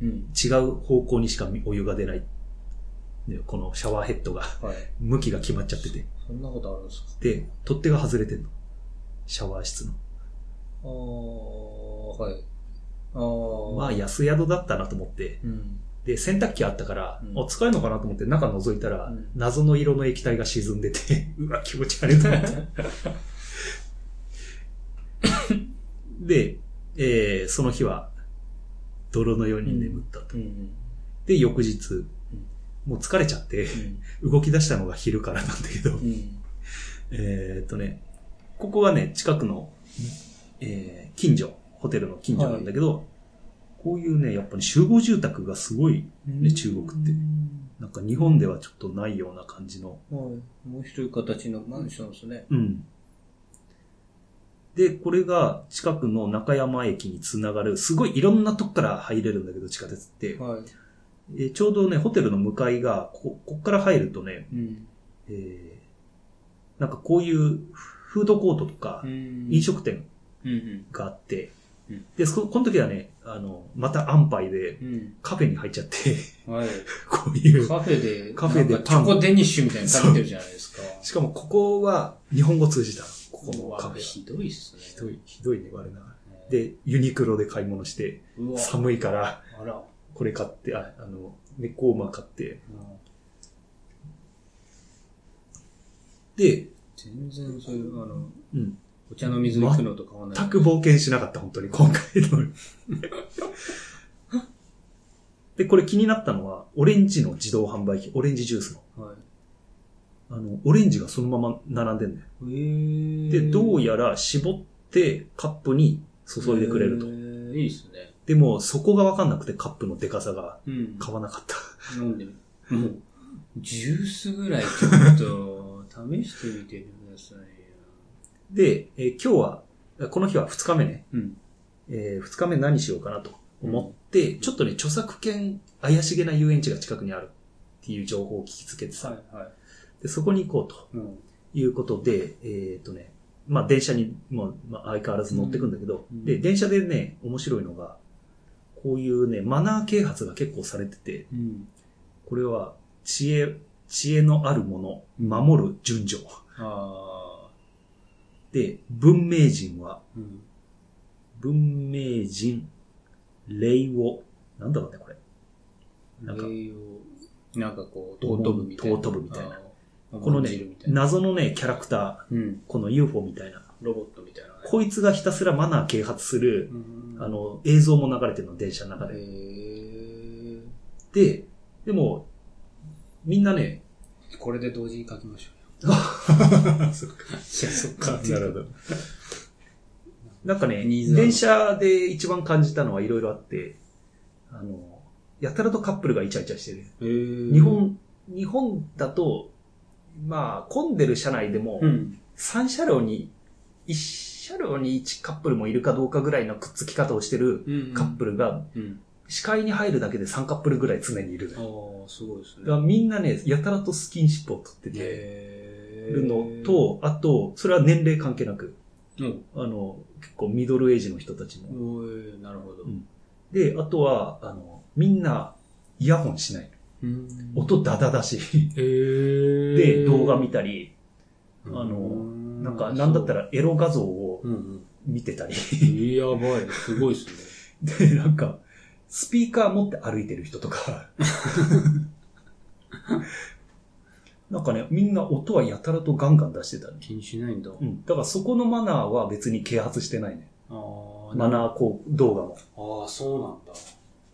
うん。違う方向にしかお湯が出ない。ねこのシャワーヘッドが、はい。向きが決まっちゃってて。そんなことあるんですか？で、取っ手が外れてんの。シャワー室の。ああ、はい。ああ。まあ、安宿だったなと思って。うん。で、洗濯機あったから、うんあ使えるのかなと思って中覗いたら、うん謎の色の液体が沈んでて、うわ、気持ち悪いと思って。で、えーその日は、泥のように眠ったと。うん。で、翌日、もう疲れちゃって、動き出したのが昼からなんだけど、うん。えーっとね、ここはね、近くの、えー近所、ホテルの近所なんだけど、こういうね、やっぱり集合住宅がすごい、ね中国ってなんか日本ではちょっとないような感じの、はい。面白い形のマンションですね。うん。で、これが近くの中山駅につながる、すごいいろんなとこから入れるんだけど、地下鉄って。はい。えーちょうどね、ホテルの向かいが、こ、こっから入るとね、うん。えーなんかこういうフードコートとか、飲食店うん。があって、うんで、そこの時はね、あの、また安牌でうん。カフェに入っちゃって、はい。こういう、カフェで、カフェでなんかチョコデニッシュみたいに食べてるじゃないですか。しかもここは日本語通じたの。ここのカフェは。ひどいっすね。ひどい、ひどいね、我ながら。で、ユニクロで買い物して、寒いから。これ買って、あ、あの、ネッコーマ買って、で、全然そういう、あの、うん。お茶の水行くのと変わんない。全く冒険しなかった、本当に、今回の。で、これ気になったのは、オレンジの自動販売機、オレンジジュースの。はい。あの、オレンジがそのまま並んでんだよ。えーで、どうやら絞ってカップに注いでくれるとえ。ーいいっすね。でも、そこがわかんなくてカップのデカさがうん。買わなかった。飲んでみる。もう、ジュースぐらいちょっと、試してみてくださいよ。で、えー今日は、この日は2日目ね。うん。え2日目何しようかなと思って、ちょっとね、著作権怪しげな遊園地が近くにあるっていう情報を聞きつけてさ、はい、はい。でそこに行こうとうん。いうことで、えっ、とね、まあ電車にもう、まあ、相変わらず乗ってくんだけど、うんで、電車でね、面白いのが、こういうね、マナー啓発が結構されてて、うん。これは知恵、知恵のあるもの、守る順序。あで、文明人は、ー。うん。文明人、礼を、なんだろうね、これ。なんかなんかこう、尊ぶみたいな。尊ぶみたいな。このね謎のね、キャラクタうん。ー、この UFO みたいな。ロボットみたいなね。こいつがひたすらマナー啓発する、うんあ、の、映像も流れてるの、電車の中えで。ー、で、でも、みんなね、これで同時に書きましょ そっうよ。いや、そっか。なるほど。なんかね、電車で一番感じたのはいろいろあって、あの、やたらとカップルがイチャイチャしてる。えー日本、日本だと、まあ、混んでる車内でも、うん。3車両に、1車両に1カップルもいるかどうかぐらいのくっつき方をしてるうん。カップルが、うん。視界に入るだけで3カップルぐらい常にいるあ。あ、すごいですね。みんなね、やたらとスキンシップを取っててるの、と、あと、それは年齢関係なく、うん。あの、結構ミドルエイジの人たちも。なるほど。うんで、あとは、あの、みんな、イヤホンしない。うん音ダダだし。で、動画見たり、あのうんなんか、なんだったらエロ画像を。見てたり。やばい。すごいですね。で、なんか、スピーカー持って歩いてる人とか。なんかね、みんな音はやたらとガンガン出してたね。気にしないんだ。うん。だからそこのマナーは別に啓発してないね。あーマナーこう動画も。ああ、そうなんだ。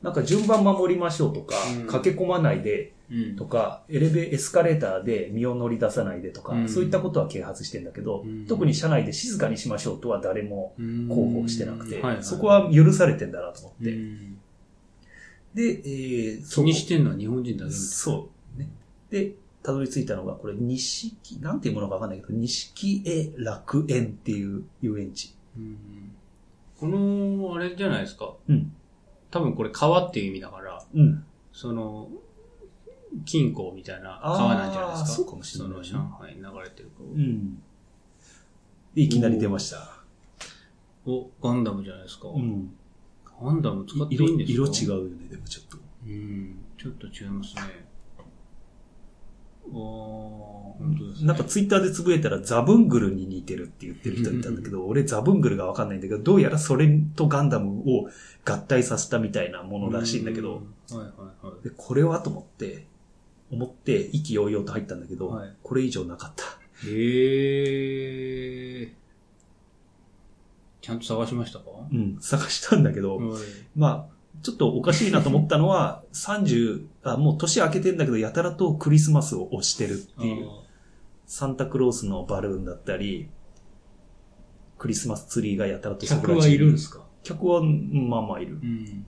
なんか順番守りましょうとか、うん駆け込まないでうんとか、エレベエスカレーターで身を乗り出さないでとか、うんそういったことは啓発してんだけど、うん特に車内で静かにしましょうとは誰も広広報してなくて、そこは許されてんだなと思って。うんで、えー、気にしてんのは日本人だけみたいそう。ね。で、たどり着いたのが、これ、錦、なんていうものかわかんないけど、錦絵楽園っていう遊園地。うんこの、あれじゃないですか。うん。多分これ川っていう意味だから、うん。その、金庫みたいな川なんじゃないですか。そうかもしれないねその上海に流れてる川。うん。で、いきなり出ました。お、ガンダムじゃないですか。うん。ガンダム使ってい色いんですか？色違うよね、でもちょっと。うん、ちょっと違いますね。ね。なんかツイッターでつぶえたらザブングルに似てるって言ってる人いたんだけど、俺ザブングルがわかんないんだけど、どうやらそれとガンダムを合体させたみたいなものらしいんだけど、うん。はいはいはい。でこれはと思って、思って意気揚々と入ったんだけど、はいこれ以上なかった。へえ。ちゃんと探しましたか？うん、探したんだけど、はいまあ、ちょっとおかしいなと思ったのは、30、あ、もう年明けてんだけど、やたらとクリスマスを推してるっていう。サンタクロースのバルーンだったり、クリスマスツリーがやたらとそこ客はいるんですか？客は、うんまあまあいる。うん。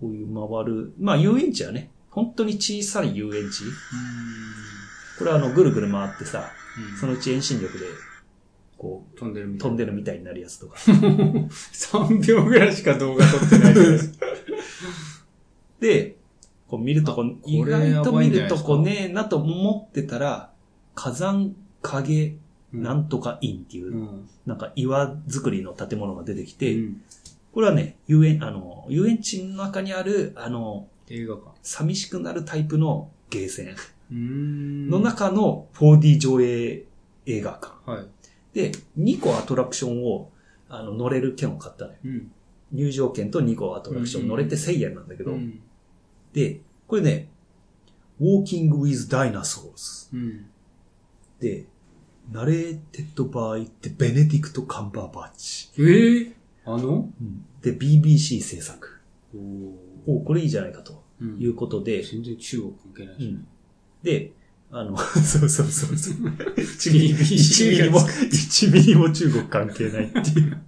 こういう回る。まあ遊園地はね、本当に小さい遊園地。これはあの、ぐるぐる回ってさ、そのうち遠心力で、こう、飛んでるみたい飛んでるみたいになるやつとか。3秒ぐらいしか動画撮ってないです。で、こう見るとこあ、意外と見るとこねえなと思ってたら、火山影なんとか院っていう、うん。なんか岩作りの建物が出てきて、うんこれはね、遊園、あの、遊園地の中にある、あの、映画館。寂しくなるタイプのゲーセンうんの中の 4D 上映映画館。はい。で、2個アトラクションを、あの、乗れる券を買ったのよ。うん。入場券と2個アトラクション乗れて1000円なんだけど、うん。で、これね、Walking with Dinosaurs うん。で、 Narrated by ってベネディクト・カンバーバッチ。ええあの？で、BBC 制作。おおこれいいじゃないかとうんいうことで、全然中国関係ないですね。で、あの、そうそうそうそう。BBC 1ミリも、1ミリも中国関係ないっていう。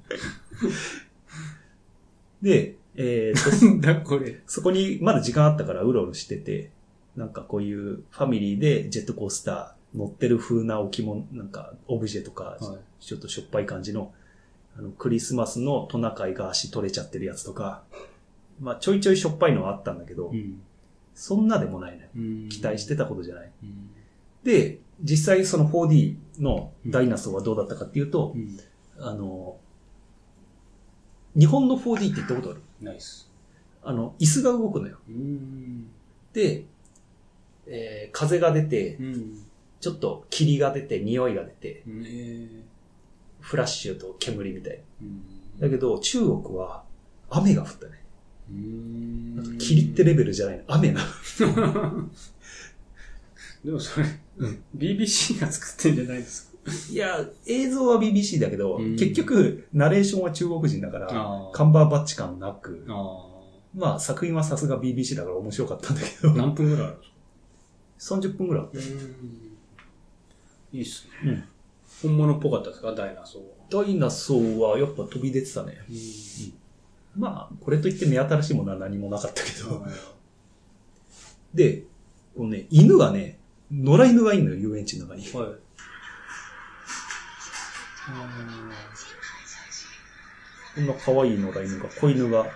で、えーと、なんだこれ。そこにまだ時間あったからうろうろしてて、なんかこういうファミリーでジェットコースター乗ってる風な置物、なんかオブジェとか、はいちょっとしょっぱい感じの、あの、クリスマスのトナカイが足取れちゃってるやつとか、まあちょいちょいしょっぱいのはあったんだけど、ん。そんなでもないね。うん期待してたことじゃない。うん。で、実際その 4D のダイナソーはどうだったかっていうと、うん。あの、日本の 4D って言ったことあるナイス。あの、椅子が動くのよ。うん。で、えー風が出て、うん。ちょっと霧が出て、匂いが出て。フラッシュと煙みたい。だけど、中国は雨が降ったね。霧ってレベルじゃないの。雨なの。でもそれ、うん BBC が作ってんじゃないですか？いや、映像は BBC だけど、うん結局、ナレーションは中国人だから、あカンバーバッチ感なく、あまあ作品はさすが BBC だから面白かったんだけあ。ど、何分ぐらいあるんですか？30分ぐらい。うん。いいっすね。うん。本物っぽかったですか？ダイナソーは。ダイナソーはやっぱ飛び出てたね。まあ、これといって目新しいものは何もなかったけど。で、このね、犬がね、野良犬がいるのよ、遊園地の中に。はい。こんな可愛い野良犬が、子犬が、本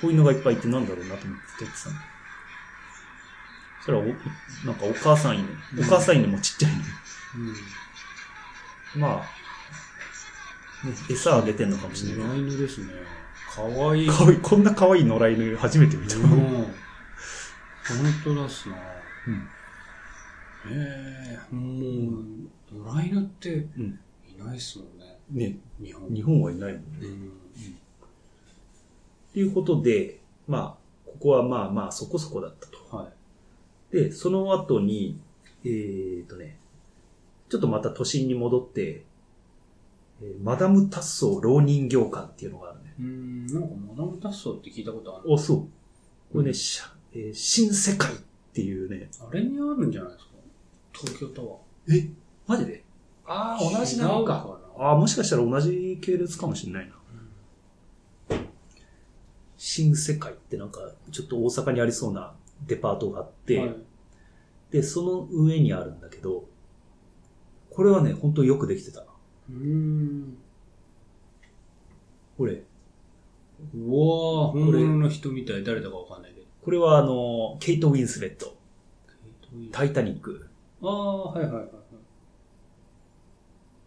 子犬がいっぱいいてなんだろうなと思ってたの。そしたらお、なんかお母さん犬。お母さん犬もちっちゃい当犬。まあ、ね、餌あげてんのかもしれない。野良犬ですね。かわいい。かわいい、こんな可愛い野良犬初めて見た。うん。本当だっすな。うんええもう、野良犬ってうんいないっすもんね。ね、日本。日本はいないもんね。うん。ということで、まあ、ここはまあまあそこそこだったと。はい。で、その後に、えーとね、ちょっとまた都心に戻って、えーマダム・タッソー浪人業館っていうのがあるね。うん、なんかマダムタッソーって聞いたことある。お、そう。これね、しゃえー新世界っていうね、あれにあるんじゃないですか？東京タワえ？マジで？あー。あ、同じなのか。ああ、もしかしたら同じ系列かもしれないな。新世界ってなんか、ちょっと大阪にありそうなデパートがあって、はいで、その上にあるんだけど、これはね、本当よくできてた。うーん。これ。うわーこれ本物の人みたい。誰だかわかんないけど。これはあの、ケイト・ウィンスレット、タイタニック。ああ、はいはいはいはい。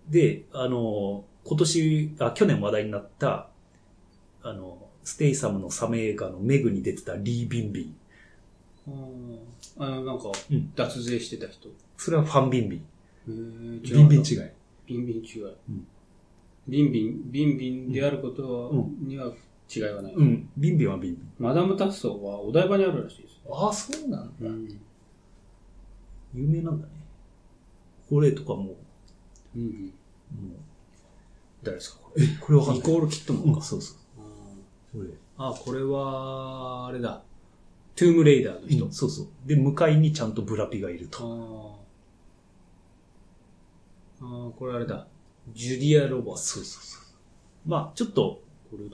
で、あの、今年、あ、去年話題になった、あの、ステイサムのサメ映画のメグに出てたリー・ビンビン。あーあの、なんかうん、脱税してた人。それはファン・ビンビン。へービンビン違う。い。ビンビン違い。うんビンビン、ビンビンであることは、うんには違いはない。うん。ビンビンはビンビン。ママダム・タッソーはお台場にあるらしいです。ああ、そうなんだ。うん。有名なんだね。これとかも、うん。もう誰ですか？これ。え、これわかんない。ニコール・キッドマンか。うん、そうそう。これ。あ、これは、あれだ。トゥームレイダーの人。うんそうそう。で、向かいにちゃんとブラピがいるあと。ーあー、これあれだ。ジュリア・ロバーツ。そうそうそう。まあ、ちょっと、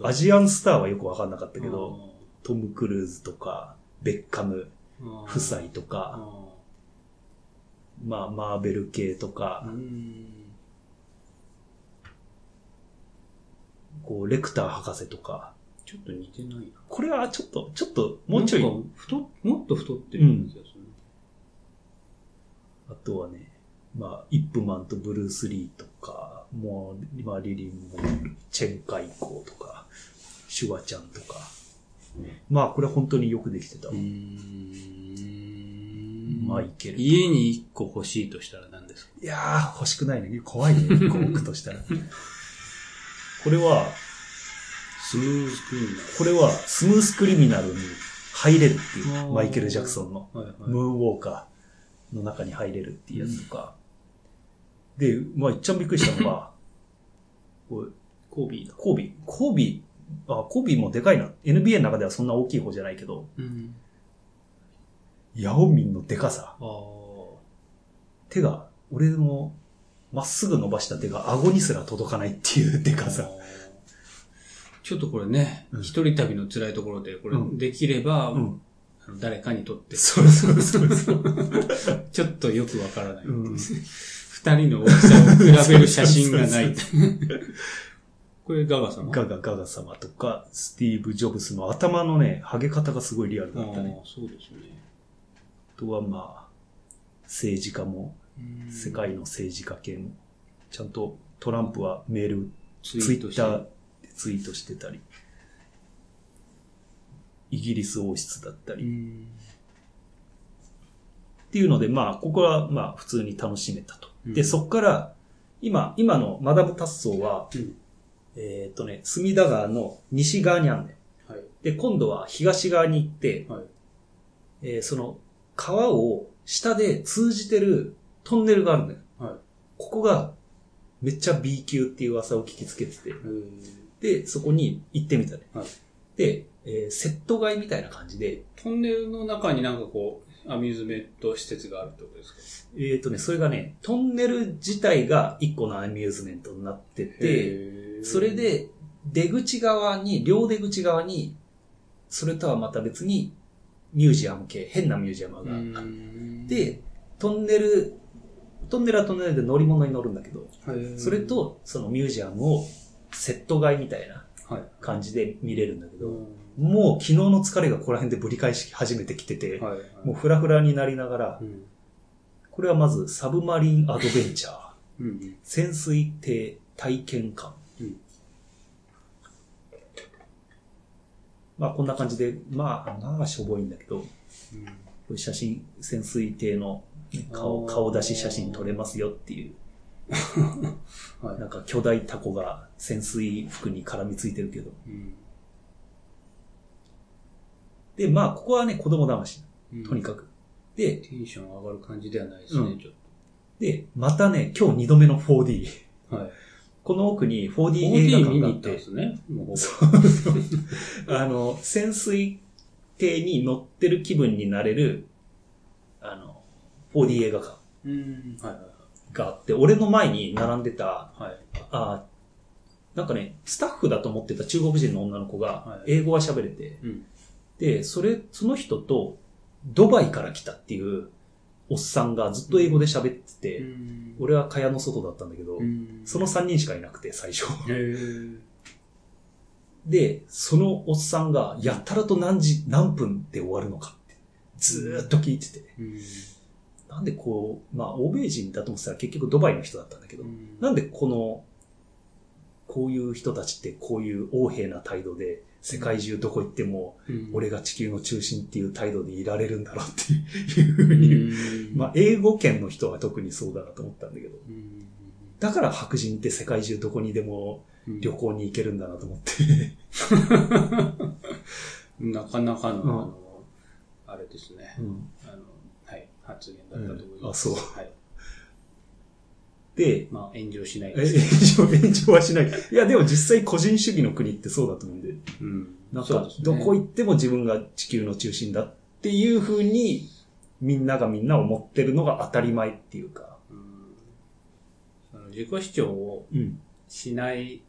アジアンスターはよくわかんなかったけど、トム・クルーズとか、ベッカム夫妻とあか、ーまあ、マーベル系とうか、ん。こう、レクター博士とか、ちょっと似てないな。これはちょっと、ちょっと、もうちょい、もっと太ってるような気がするね。あとはね、まあ、イップマンとブルース・リーとか、もう、まあ、リリン・モン、チェン・カイコーとか、シュワちゃんとか。まあ、これ本当によくできてた。うーんマイケル。家に一個欲しいとしたら何ですか？いやー、欲しくないね。怖いね、一個置くとしたら。これは、スムーズクリーンこれは、スムースクリミナルに入れるっていう、マイケル・ジャクソンの、ナー。はいはい。ムーンウォーカーの中に入れるっていうやつとか。で、まあ、いっちゃんびっくりしたのが、コービーだ。コービー。コービー、あ、コービーもでかいな。NBA の中ではそんな大きい方じゃないけど、うん。ヤオミンのでかさ。手が、俺のまっすぐ伸ばした手が顎にすら届かないっていうでかさ。ちょっとこれねう、ん一人旅の辛いところで、これうんできれば、うん。誰かにとって、そうそうそうそう。ちょっとよくわからない。うん二人の大きさを比べる写真がない。これガガ様？ガガガガ様とか、スティーブ・ジョブスの頭のね、ハゲ方がすごいリアルあだったね。あ、そうですね。あとはまあ、政治家も、世界の政治家系も、ちゃんとトランプはメール、ツツイイートしてッターでツイートしてたり、イギリス王室だったり、っうんていうので、まあ、ここはまあ、普通に楽しめたと。うんで、そっから、今、今のマダム達層は、うんえっ、とね、隅田川の西側にあるねん。はい。で、今度は東側に行って、はい。えーその川を下で通じてるトンネルがあるんだよ。はい。ここがめっちゃ B 級っていう噂を聞きつけてて、えーで、そこに行ってみたね。はいで、えーセット買いみたいな感じで、トンネルの中になんかこう、アミューズメント施設があるってことですか？えっ、とね、それがね、トンネル自体が一個のアミューズメントになってて、それ、で出口側に、両出口側に、それとはまた別にミュージアム系、変なミュージアムうがある。ん、で、トンネル、トンネルはトンネルで乗り物に乗るんだけど、はいそれ、とそのミュージアムをセット買いみたいなはい。感じで見れるんだけど、うんもう昨日の疲れがここら辺でぶり返し始めてきてて、はい。もうフラフラになりながらう、ん。これはまずサブマリンアドベンチャー、うん。潜水艇体験館。うんまあこんな感じで、まあ、まあしょぼいんだけど、こうん写真、潜水艇のね顔、顔出し写真撮れますよっていう、はいなんか巨大タコが潜水服に絡みついてるけど。うんで、まあここはね、子供騙し。うんとにかく。で、テンション上がる感じではないですね、うんちょっで、またね、今日二度目の 4D。と。はい。この奥に 4D 映 4D 画見館があってに行ったんで、すね。あの、潜水艇に乗ってる気分になれる、あの、4D 映画館があって、俺の前に並んでた、はい。はい。あなんかね、スタッフだと思ってた中国人の女の子はいが英語は喋れて、うん。で、それ、その人とドバイから来たっていうおっさんがずっと英語で喋ってて、俺は蚊帳の外だったんだけど、その3人しかいなくて、最初。で、そのおっさんが、やたらと何時、何分で終わるのかって、ずーっと聞いてて、うん。なんでこう、まあ、欧米人だと思ってたら結局ドバイの人だったんだけど、うん。なんでこの、こういう人たちってこういう横柄な態度で、世界中どこ行っても、うん。俺が地球の中心っていう態度でいられるんだろうっていうふうに、うん。まあ、英語圏の人は特にそうだなと思ったんだけど、うん。だから白人って世界中どこにでもうん旅行に行けるんだなと思って。なかなかの、うん。あの、あれですね。うん。あの、はい、発言だったと思います。そう。はい。で、まあ、炎上しない。炎上、炎上はしない。いや、でも実際個人主義の国ってそうだと思うんで、うん。なんかどこ行っても自分が地球の中心だっていう風に、みんながみんな思ってるのが当たり前っていうか。うんその自己主張をうん。しないっ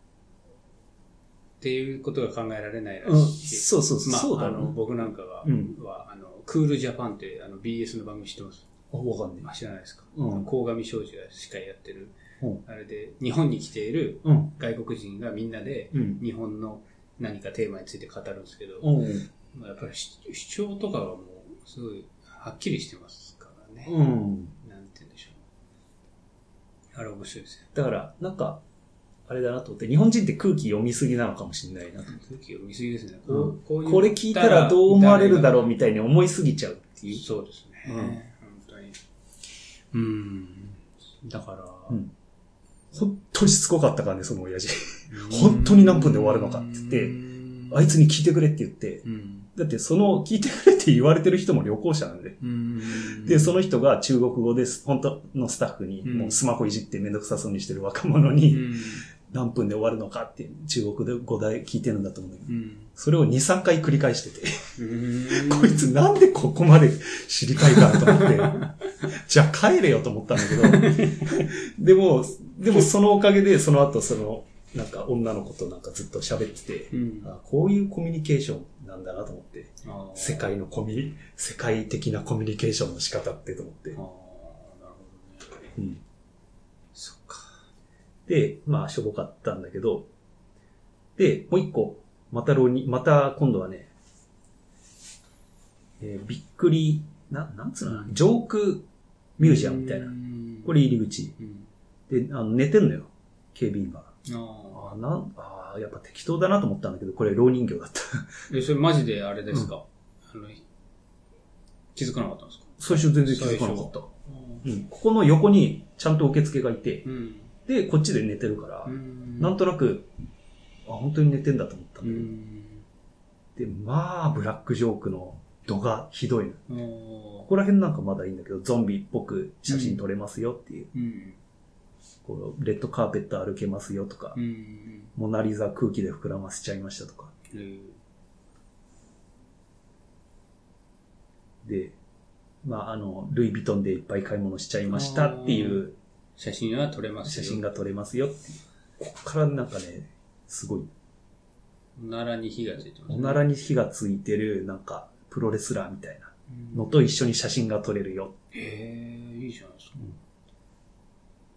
ていうことが考えられないらうん、しいし。そうそうそう、まあ、そうだあの、僕なんかが、うんは、あの、クールジャパンって、あの、BS の番組知ってます？あ、わかんねあ知らないですか？うん鴻上庄司が司会やってる、うんあれで、日本に来ている。外国人がみんなで、うん。日本の何かテーマについて語るんですけど、うん。まあやっぱり主主張とかはもう、すごい、はっきりしてますからね。うん。なんて言うんでしょう。あれ面白いですよ。だから、なんか、あれだなと思って、日本人って空気読みすぎなのかもしれないなと思って。空気を見すぎですね。これ聞いたらどう思われるだろうみたいに思いすぎちゃうっていう。そうですね。だから、うん。本当にしつこかったからね、その親父。本当に何分で終わるのかって言ってうん。あいつに聞いてくれって言って、うん。だってその聞いてくれって言われてる人も旅行者なんで。うん。で、その人が中国語です、本当のスタッフに、うん。もうスマホいじってめんどくさそうにしてる若者うに、ん。何分で終わるのかって中国で語題聞いてるんだと思うんだけど、うん。それを2、3回繰り返してて、うん こいつなんでここまで知りたいかなと思って、じゃあ帰れよと思ったんだけど、でも、でもそのおかげでその後その、なんか女の子となんかずっと喋ってて、うん。あこういうコミュニケーションなんだなと思って、世界のコミュニ、世界的なコミュニケーションの仕方ってと思って。なるほどね。うん。で、まあ、しょぼかったんだけど、で、もう一個、また浪人、また今度はね、えーびっくり、な、なんつうのかな、ジョークミュージアムみたいな。これ入り口。うん。で、あの寝てんのよ、警備員が。ああなんあーやっぱ適当だなと思ったんだけど、これ、老人形だった。あ。え、それマジであれですか、あの、気づかなかったんですか？最初全然気づかなかった。ううん。ここの横に、ちゃんと受付がいて、ん。で、こっちで寝てるから、うん。なんとなく、あ、本当に寝てんだと思ったんうだけど、ん。で、まあ、ブラックジョークの度がひどいの。こおこら辺なんかまだいいんだけど、ゾンビっぽく写真撮れますよっていう。うん。こうレッドカーペット歩けますよとか、うん。モナリザ空気で膨らませちゃいましたとか。うん。で、まあ、あの、ルイ・ヴィトンでいっぱい買い物しちゃいましたっていう写真は撮れますよ。写真が撮れますよっていう。ここからなんかね、すごい、おならに火がついてます、おならに火がついてる、なんか、プロレスラーみたいなのと一緒に写真が撮れるよ。へえ、いいじゃないですか。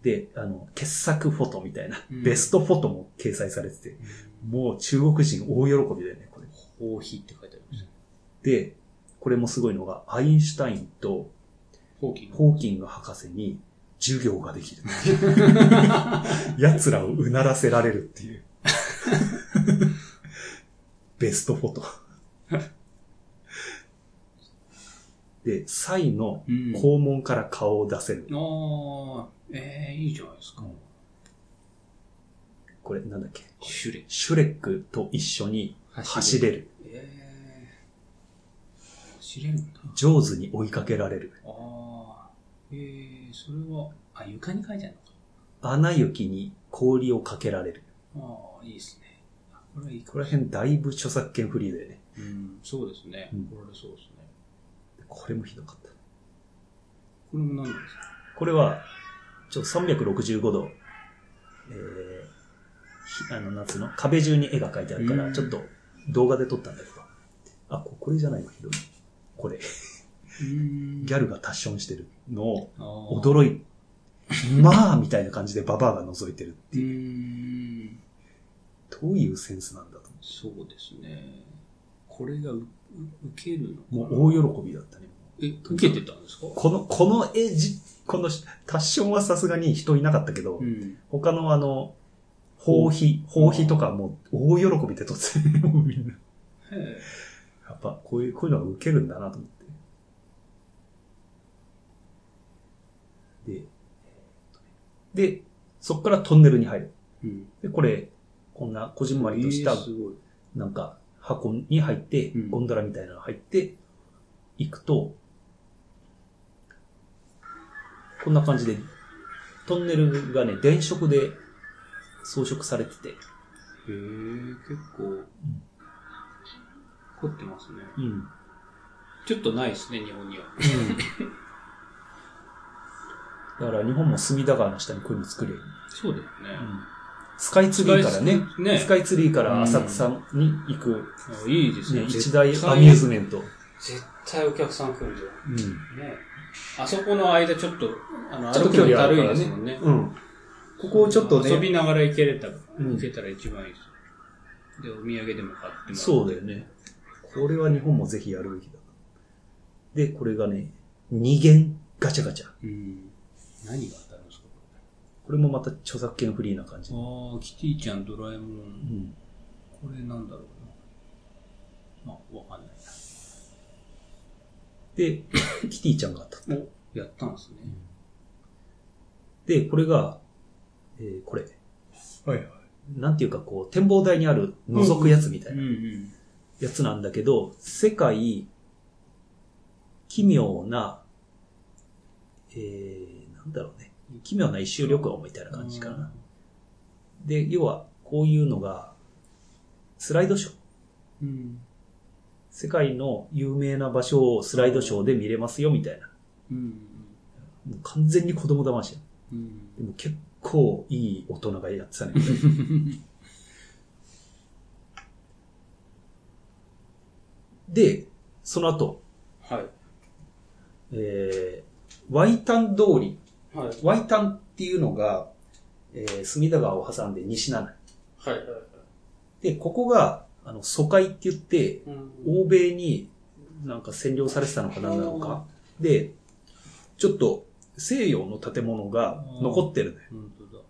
で、あの、傑作フォトみたいな、うんベストフォトも掲載されてて、もう中国人大喜びだよね、これ。放棄って書いてありました。で、これもすごいのが、アインシュタインと放棄ホーキング博士に授業ができる。奴らをうならせられるっていう。ベストフォト。で、サイのうん肛門から顔を出せる。ああ、ええいいじゃないですか。これなんだっけ？シュレッシュレックと一緒に走れる。ええ走れるんだ。上手に追いかけられる。ああ、ええそれは、あ、床に書いてあるの穴行きに氷をかけられる。か。ああ、いいですね。あこれはいいかここら辺だいぶ著作権フリーだよね。うん、そうですね。うんこれそうですね。これもひどかった。これも何ですか？これは、ちょ、365度、えー、ひあの、夏の壁中に絵が描いてあるから、うんちょっと動画で撮ったんだけど。あ、ここれじゃないの、ひどい。これ、ギギャルがタッションしてるのを驚驚い、まあみたいな感じでババアが覗いてる。うーん。どういうセンスなんだとそうですね。これがうう受けるの。もう大喜びだったね。え、受けてたんですか？この、この絵じ、このタッションはさすがに人いなかったけど、ん。他のあの、包皮、包皮とかもう大喜びで撮ってるもうみんな。へやっぱこういう、こういうのが受けるんだなと思って。で、えーっとねで、そこからトンネルに入る。え。うん。で、これ、こんなこじんまりとした。なんか、箱に入ってうん、ゴンドラみたいなの入って、行くと、こんな感じで、トンネルがね、電飾で装飾されてて、へえ、結構、凝ってますね。うん。ちょっとないですね、日本には。だから日本も隅田川の下にこういうの作れる。そうだよね。スカイツリーからね、スカイツねスカイツリーから浅草に行く、あいいですね。一大対アミューズメント。絶対お客さん来るよ。うん。ね。あそこの間ちょっと、あの、歩くのだるいですもんね。うん。ここをちょっとね、遊びながら行けれたら、うん行けたら一番いいですよ。で、お土産でも買っても。そうだよね。これは日本もぜひやるべきだ。で、これがね、二元ガチャガチャ。うん。何が当たるんですかこれもまた著作権フリーな感じ。ああ、キティちゃん、ドラえも。うんん。これなんだろうな。まあ、わかんないで、キティちゃんがあった。やったんですね。で、これが、えーこれ。はいはい。なんていうかこう、展望台にある覗くやつみたい。なんやつなんだけど、世界、奇妙な、えー、なんだろうね。奇妙な一周旅行みたいな感じかな。で、要は、こういうのが、スライドショー。うん。世界の有名な場所をスライドショーで見れますよ、みたいな。うん。もう完全に子供騙しや。うん。でも結構いい大人がやってたね。で、その後、はい。えー、ワイタン通り。はい。ワイタンっていうのが、えー、隅田川を挟んで西七はい。はい。で、ここが、あの、疎開って言って、うん。欧米になんか占領されてたのか何なのか。で、ちょっと西洋の建物が残ってるね。本当だ。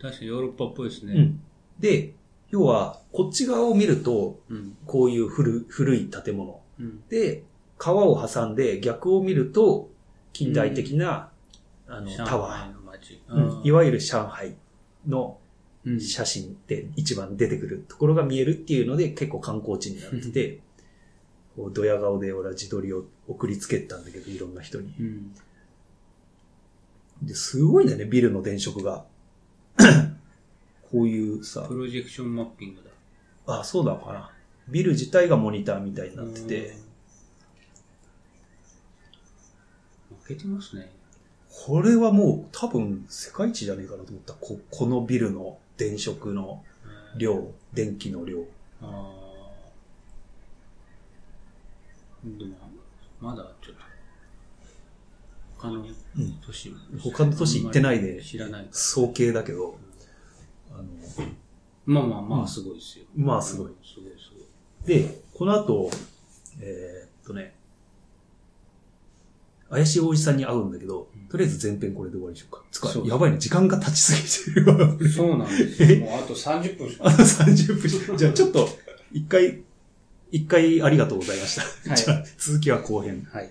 確かにヨーロッパっぽいですね。うん。で、要は、こっち側を見ると、うん。こういう古古い建物。うん。で、川を挟んで逆を見ると、近代的な、あの、タワー。うんいわゆる上海のうん写真で一番出てくるところが見えるっていうので結構観光地になってて、こうドヤ顔で俺は自撮りを送りつけたんだけど、いろんな人に。うん。で、すごいんだよね、ビルの電飾が。こういうさプ、ロジェクションマッピングだ。あ、そうだのかな。ビル自体がモニターみたいになってて、うん。負けてますね。これはもう多分世界一じゃねえかなと思った。ここのビルの電飾の量、電気の量。ああ。でも、まだちょっと、他の都市、他の都市行ってないで知らない。総計だけど、あの、まあまあまあ、うんすごいですよ。まあすごい。すごいすごい。で、この後、えーっとね、怪しいおじさんに会うんだけど、とりあえず前編これで終わりにしようか。つかやばいね、時間が経ちすぎてるわ。そうなんですよ。もうあと30分しか あと30分し。じゃあちょっと、一回、一回ありがとうございました。はいじゃあ続きは後編。はい。